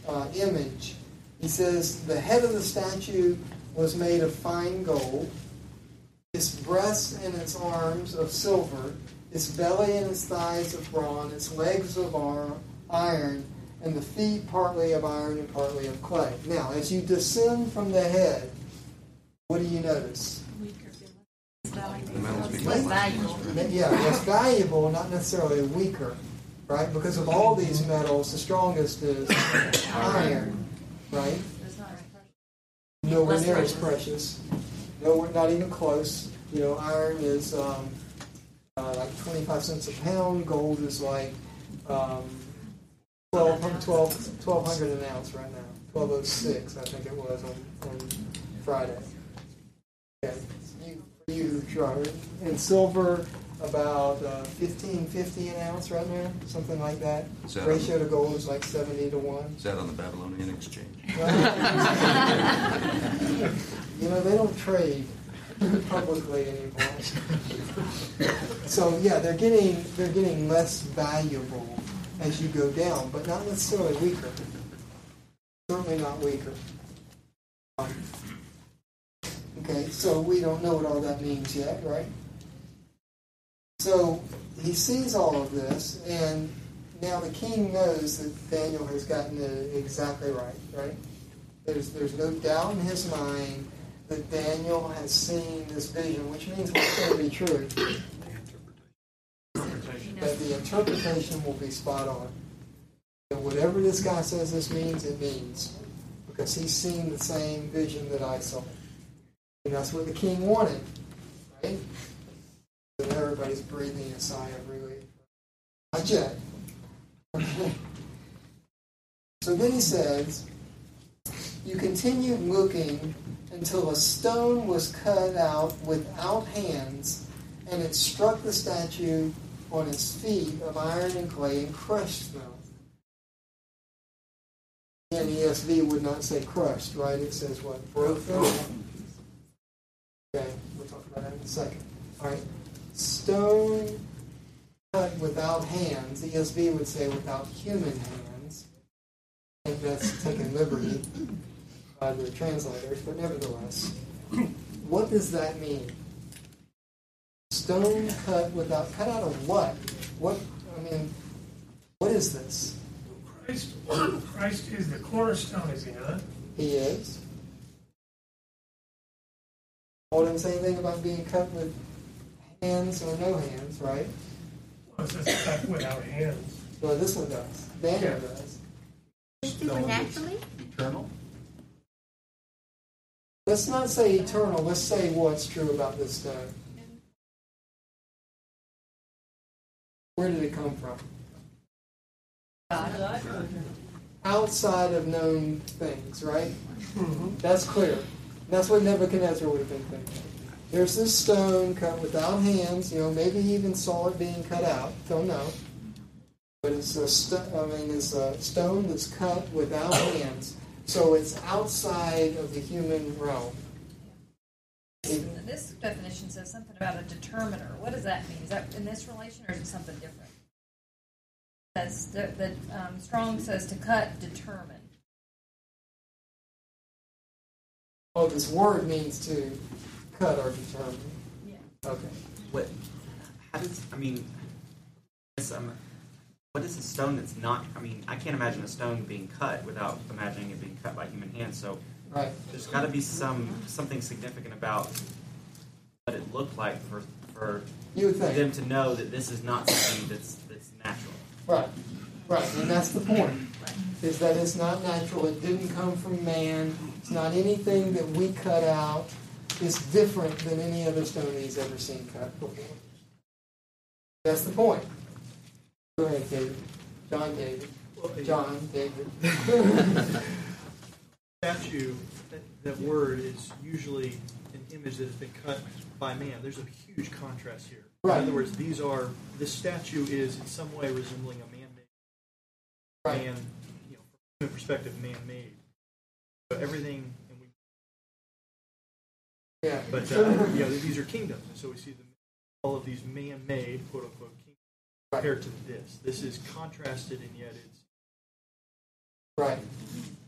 uh, image. He says, The head of the statue was made of fine gold, its breasts and its arms of silver, its belly and its thighs of bronze, its legs of iron, and the feet partly of iron and partly of clay. Now, as you descend from the head, what do you notice? Less valuable. Yeah, less valuable, not necessarily weaker, right? Because of all these metals, the strongest is iron, right? Nowhere near as precious. No, not even close. You know, iron is um, uh, like 25 cents a pound. Gold is like um, 12, 12, 1200 an ounce right now. 1206, I think it was on, on Friday. You, you, and silver about uh, fifteen fifty an ounce right now, something like that. That Ratio to gold is like seventy to one. Is that on the Babylonian exchange? you know, they don't trade publicly anymore. so yeah, they're getting they're getting less valuable as you go down, but not necessarily weaker. Certainly not weaker. Okay, so we don't know what all that means yet, right? So he sees all of this, and now the king knows that Daniel has gotten it exactly right, right? There's, there's no doubt in his mind that Daniel has seen this vision, which means it's going to be true. That the interpretation will be spot on. And whatever this guy says this means, it means. Because he's seen the same vision that I saw. And that's what the king wanted, right? And everybody's breathing a sigh of relief. Not yet. So then he says, You continued looking until a stone was cut out without hands, and it struck the statue on its feet of iron and clay and crushed them. And ESV would not say crushed, right? It says what? Broke them? Okay, we'll talk about that in a second. All right. Stone cut without hands. ESV would say without human hands. I think that's taking liberty by the translators, but nevertheless. What does that mean? Stone cut without cut out of what? What I mean, what is this? Christ, Christ is the cornerstone, is he not? He is. Paul didn't say anything about being cut with hands or no hands, right? Well, it says cut without hands. Well, this one does. Daniel Yeah. does. Supernaturally? Eternal? Let's not say eternal. Let's say what's true about this stone. Where did it come from? Outside of known things, right? Mm-hmm. That's clear. That's what Nebuchadnezzar would have been thinking. There's this stone cut without hands. You know, maybe he even saw it being cut out. Don't know. But it's a st- I mean, it's a stone that's cut without hands. So it's outside of the human realm. It- This definition says something about a determiner. What does that mean? Is that in this relation or is it something different? Says the, the um, strong says to cut, determine. Oh, this word means to cut or determine. Yeah. Okay. What? How does? I mean, yes, um, what is a stone that's not? I mean, I can't imagine a stone being cut without imagining it being cut by human hands. So Right. there's got to be some something significant about what it looked like for for You them to know that this is not something that's that's natural. Right. Right. And that's the point. Is that it's not natural. It didn't come from man. It's not anything that we cut out. It's different than any other stone he's ever seen cut before. That's the point. Go ahead, David. John David. John David. statue, that, that word is usually an image that has been cut by man. There's a huge contrast here. Right. In other words, these are this statue is in some way resembling a man-made, Right. man, you know, from a human perspective, man-made. So everything, and we, Yeah. but uh, you know, these are kingdoms, and so we see the, all of these man-made, quote unquote, compared to this. This is contrasted, and yet it's Right,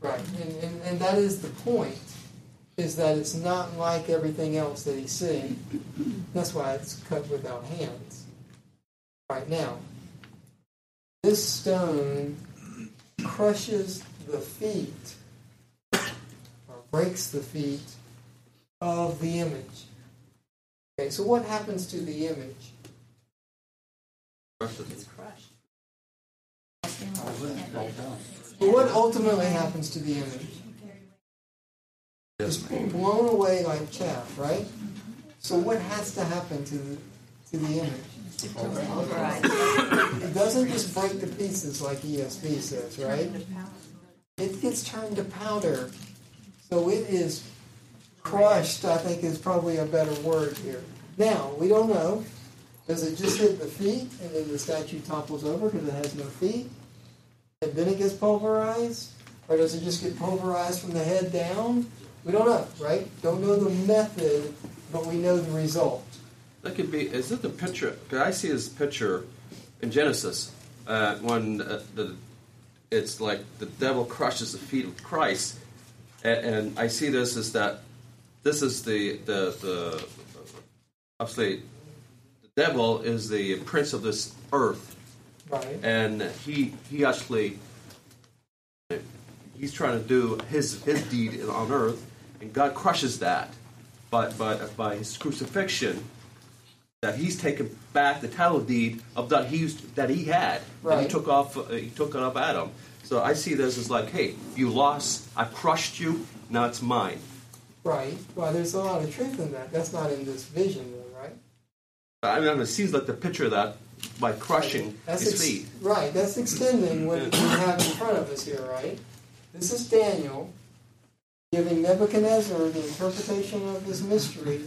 right, and, and, and that is the point, is that it's not like everything else that he's seeing. That's why it's cut without hands. Right now, this stone crushes the feet, or breaks the feet of the image. Okay, so what happens to the image? It's crushed. But what ultimately happens to the image? It's blown away like chaff, right? So what has to happen to the, to the image? It doesn't just break to pieces like ESV says, right? It gets turned to powder. So it is crushed, I think is probably a better word here. Now, we don't know. Does it just hit the feet and then the statue topples over because it has no feet? And then it gets pulverized? Or does it just get pulverized from the head down? We don't know, right? Don't know the method, but we know the result. That could be. Is it the picture? Because I see this picture in Genesis uh, when uh, the it's like the devil crushes the feet of Christ, and, and I see this as that this is the the the obviously devil is the prince of this earth, Right. and he he actually he's trying to do his his deed on earth, and God crushes that, but but by his crucifixion, that he's taken back the title deed of that he used, that he had, and he took off uh, he took it off Adam. So I see this as like, hey, you lost, I crushed you, now it's mine. Right. Well, there's a lot of truth in that. That's not in this vision, though, right? I mean, it seems like the picture of that by crushing That's his ex- feet. Right. That's extending what we have in front of us here, right? This is Daniel giving Nebuchadnezzar the interpretation of this mystery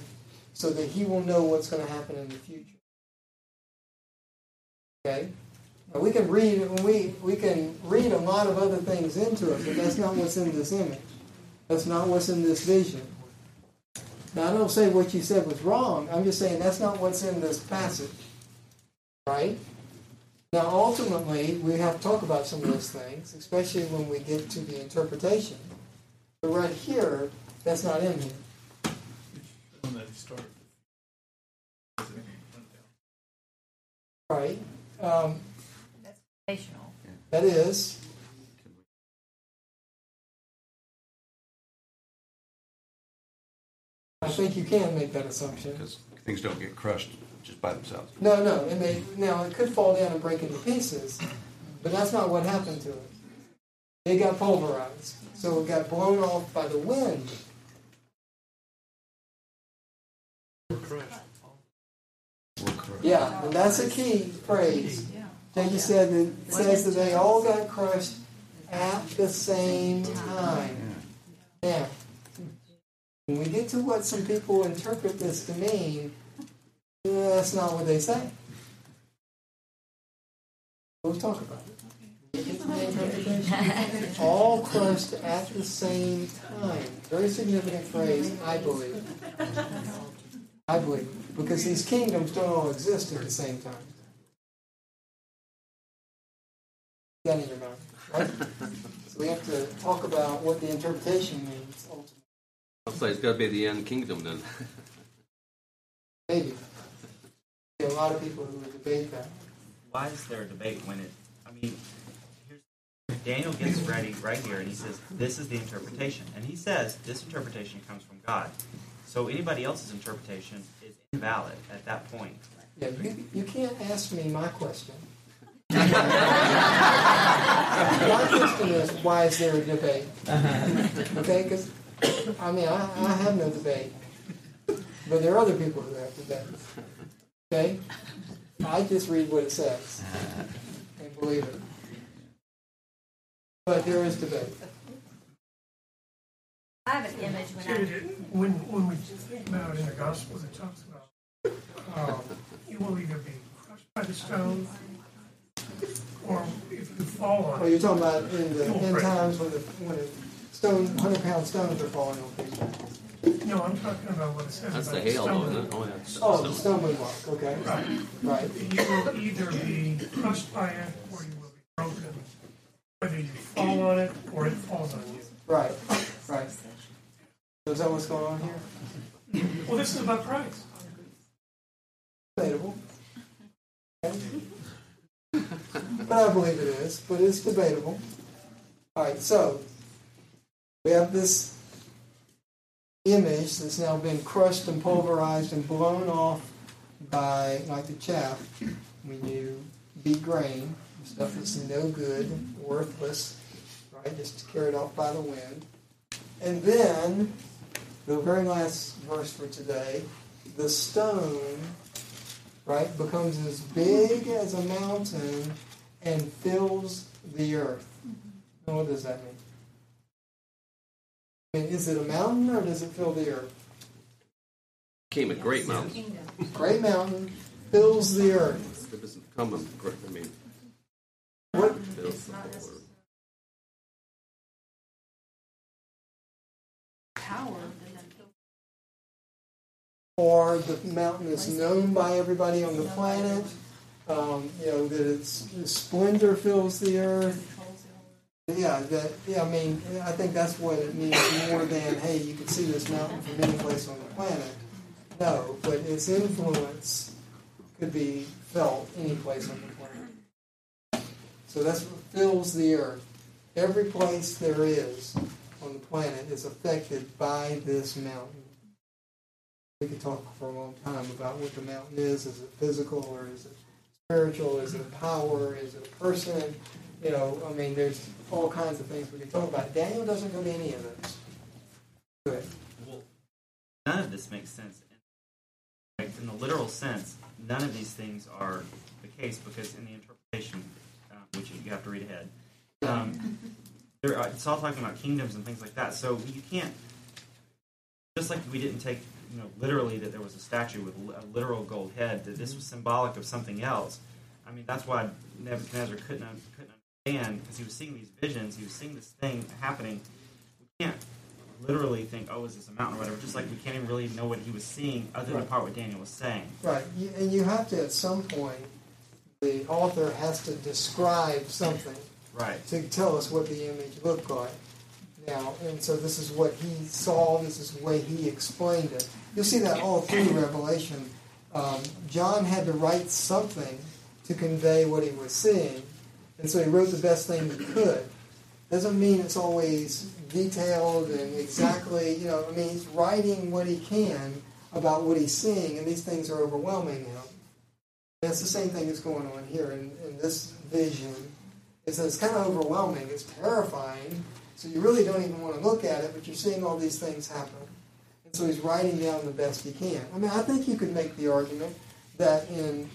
so that he will know what's going to happen in the future. Okay? Now we can read we we can read a lot of other things into it, but that's not what's in this image. That's not what's in this vision. Now I don't say what you said was wrong. I'm just saying that's not what's in this passage. Right? Now ultimately we have to talk about some of those things, especially when we get to the interpretation. But right here, that's not in here. Right? Um, That's foundational. that is. I think you can make that assumption. Because things don't get crushed just by themselves. No, no, and they now it could fall down and break into pieces, but that's not what happened to it. It got pulverized, so it got blown off by the wind. Yeah, and that's a key phrase. Jackie said that it says that they all got crushed at the same time. Now, when we get to what some people interpret this to mean, that's not what they say. We'll talk about it. All crushed at the same time. Very significant phrase, I believe. I believe. Because these kingdoms don't all exist at the same time. That in your mind, right? So we have to talk about what the interpretation means ultimately. I'll say it's got to be the end kingdom then. Maybe. There are a lot of people who would debate that. Why is there a debate when it? I mean, here's, Daniel gets ready right here, and he says, "This is the interpretation," and he says this interpretation comes from God. So anybody else's interpretation is invalid at that point. Yeah, you, you can't ask me my question. my question is, why is there a debate? Okay, because, I mean, I, I have no debate. But there are other people who have debates. Okay? I just read what it says and believe it. But there is debate. I have an image when I. When, when we think about in the gospel, it talks about, um, you will either be crushed by the stone, or if you fall on Oh, it. you're talking about in the you'll end break. times when the, when the stone, 100 pound stones are falling on people. No, I'm talking about what it says That's about the hail, though, isn't it? Oh, yeah. Oh, the stumbling block, okay. Right. Right. You will either be crushed by it, or you will be broken. Whether you fall on it, or it falls on you. Right, right. So is that what's going on here? Well, this is about Christ. Debatable. Okay. But I believe it is, but it's debatable. All right, so we have this image that's now been crushed and pulverized and blown off by, like the chaff, when you beat grain, stuff that's no good, worthless, right? Just carried off by the wind. And then, the very last verse for today, the stone, right, becomes as big as a mountain and fills the earth. What does that mean? I mean, is it a mountain or does it fill the earth? Became a great mountain. Great mountain fills the earth. It doesn't come on, I mean, What fills the not whole earth. Power, or the mountain is known by everybody on the planet. Um, you know that its, its splendor fills the earth. Yeah, that. Yeah, I mean, I think that's what it means more than hey, you can see this mountain from any place on the planet. No, but its influence could be felt any place on the planet. So that's what fills the earth. Every place there is on the planet is affected by this mountain. We could talk for a long time about what the mountain is. Is it physical or is it spiritual? Is it a power? Is it a person? You know, I mean, there's all kinds of things we could talk about. Daniel doesn't go to any of those. Well, none of this makes sense. In the literal sense, none of these things are the case because in the interpretation, um, which you have to read ahead, um, there are, it's all talking about kingdoms and things like that. So you can't, just like we didn't take you know literally that there was a statue with a literal gold head, that this was symbolic of something else. I mean, that's why Nebuchadnezzar couldn't understand because he was seeing these visions, he was seeing this thing happening. We can't literally think, oh, is this a mountain or whatever? Just like we can't even really know what he was seeing other than Right. part what Daniel was saying. Right, you, and you have to at some point. The author has to describe something Right. to tell us what the image looked like. Now, and so this is what he saw. This is the way he explained it. You'll see that all through Revelation. Um, John had to write something to convey what he was seeing, and so he wrote the best thing he could. Doesn't mean it's always detailed and exactly. You know, I mean, he's writing what he can about what he's seeing, and these things are overwhelming him. That's the same thing that's going on here in, in this vision. is—it's kind of overwhelming. It's terrifying. So you really don't even want to look at it, but you're seeing all these things happen. And so he's writing down the best he can. I mean, I think you could make the argument that in,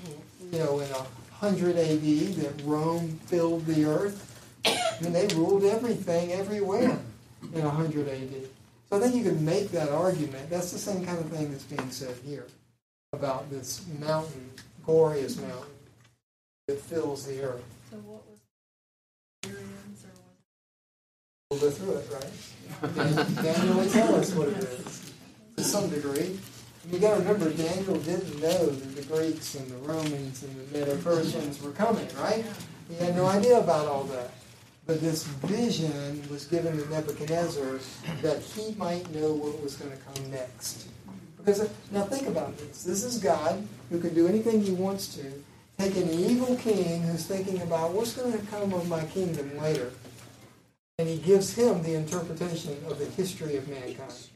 you know, in a 100 AD, that Rome filled the earth. I mean, they ruled everything everywhere in 100 AD. So I think you can make that argument. That's the same kind of thing that's being said here about this mountain, glorious mountain that fills the earth. So what was Syrians or was We'll go through it, right? Daniel will tell us what it is to some degree. You got to remember, Daniel didn't know that the Greeks and the Romans and the Medo-Persians were coming, right? He had no idea about all that. But this vision was given to Nebuchadnezzar that he might know what was going to come next. Because now think about this. This is God who can do anything he wants to. Take an evil king who's thinking about what's going to come of my kingdom later and he gives him the interpretation of the history of mankind.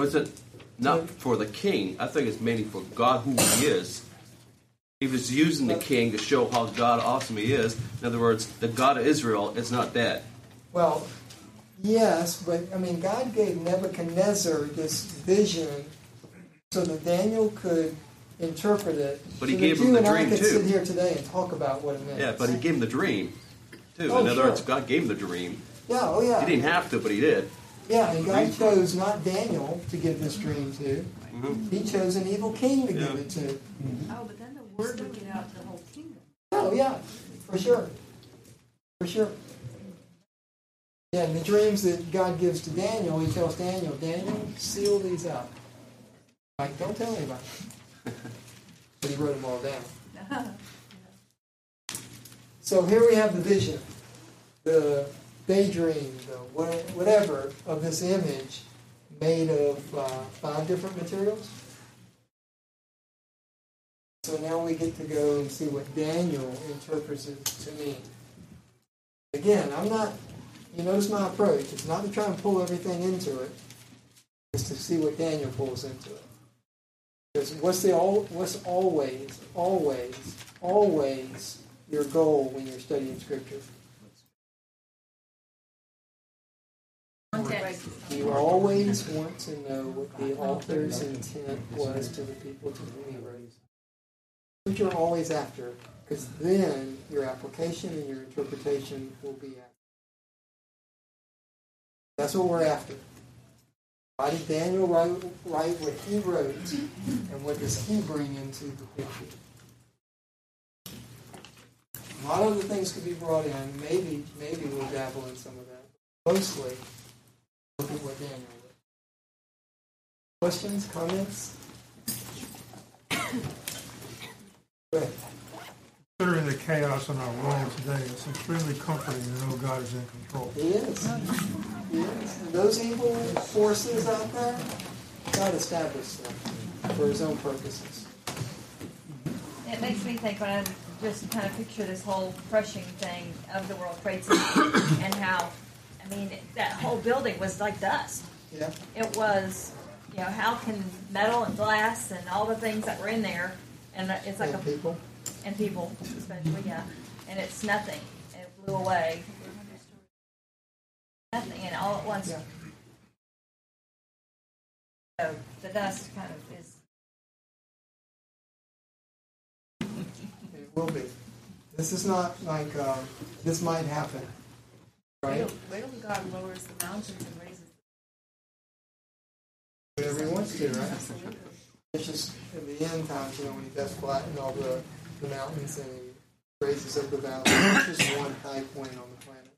Was it not for the king? I think it's mainly for God who he is. He was using the king to show how God awesome he is. In other words, the God of Israel is not dead. Well, yes, but I mean, God gave Nebuchadnezzar this vision so that Daniel could interpret it. But he so gave that him the and I could too. sit here today and talk about what it meant. Yeah, but he gave him the dream, too. Oh, In other sure. words, God gave him the dream. Yeah, oh yeah. He didn't have to, but he did. Yeah, and God chose not Daniel to give this dream to. He mm-hmm. chose an evil king to give it to. Oh, but then the word would get out to the whole kingdom. Oh yeah, for sure, for sure. Yeah, and the dreams that God gives to Daniel, He tells Daniel, Daniel, seal these up. Like, don't tell anybody. but He wrote them all down. So here we have the vision, the daydream, the wha- whatever of this image made of uh, five different materials. So now we get to go and see what Daniel interprets it to mean. Again, I'm not, you notice my approach. It's not to try and pull everything into it. It's to see what Daniel pulls into it. Because what's the what's always, always, always your goal when you're studying Scripture? Context. You always want to know what the author's intent was to the people to whom he wrote. What you're always after, because then your application and your interpretation will be accurate. That's what we're after. Why did Daniel write, write what he wrote, and what does he bring into the picture? A lot of the things could be brought in. Maybe, maybe we'll dabble in some of that. Mostly, look at what Daniel wrote. Questions, comments? Considering the chaos in our world today, it's extremely comforting to know God is in control. He is. He is. And those evil forces out there, God established them for His own purposes. It makes me think when I just kind of picture this whole crushing thing of the World Trade Center and how, I mean, that whole building was like dust. Yeah. It was, you know, how can metal and glass and all the things that were in there, and it's like And a people. and people especially, yeah, and it's nothing. It blew away. Nothing, and all at once. Yeah. So the dust kind of is. It will be. This is not like um, this might happen, right? Wait till God lowers the mountains and raises. Whatever He wants to, right? It's just in the end times, you know, when He does flatten all the, the mountains and He raises up the valley. It's just one high point on the planet.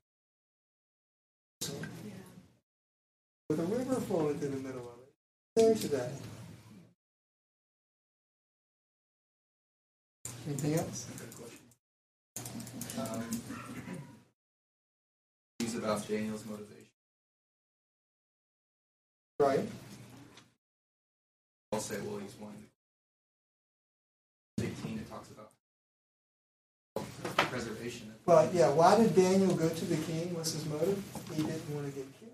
So, with a river flowing through the middle of it. There today. Anything else? Um, About Daniel's motivation. Right. I'll say, well, he's one. 18, it talks about preservation. But yeah, why did Daniel go to the king? What's his motive? He didn't want to get killed.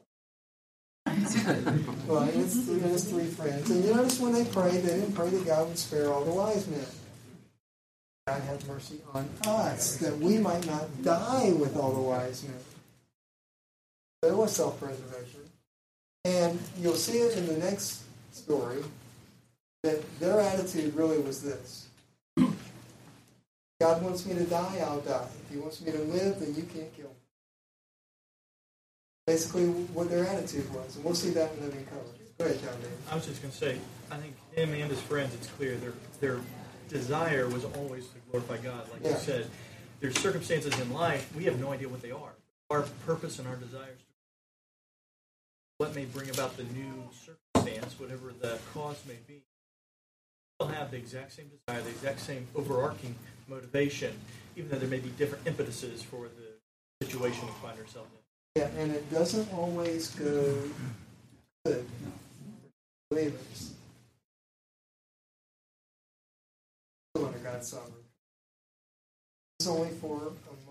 well, and his, and his three friends. And you notice when they prayed, they didn't pray that God would spare all the wise men. God have mercy on us, that we might not die with all the wise men. There was self preservation. And you'll see it in the next story that their attitude really was this God wants me to die, I'll die. If He wants me to live, then you can't kill me. Basically, what their attitude was. And we'll see that in Living Colors. Go ahead, John David. I was just going to say, I think him and his friends, it's clear their their desire was always to glorify God. Like Yeah. you said, there's circumstances in life we have no idea what they are. Our purpose and our desires, what may bring about the new circumstance, whatever the cause may be, we'll have the exact same desire, the exact same overarching motivation, even though there may be different impetuses for the situation we find ourselves in. Yeah, and it doesn't always go good. for Believers. Still under God's sovereignty. It's only for a.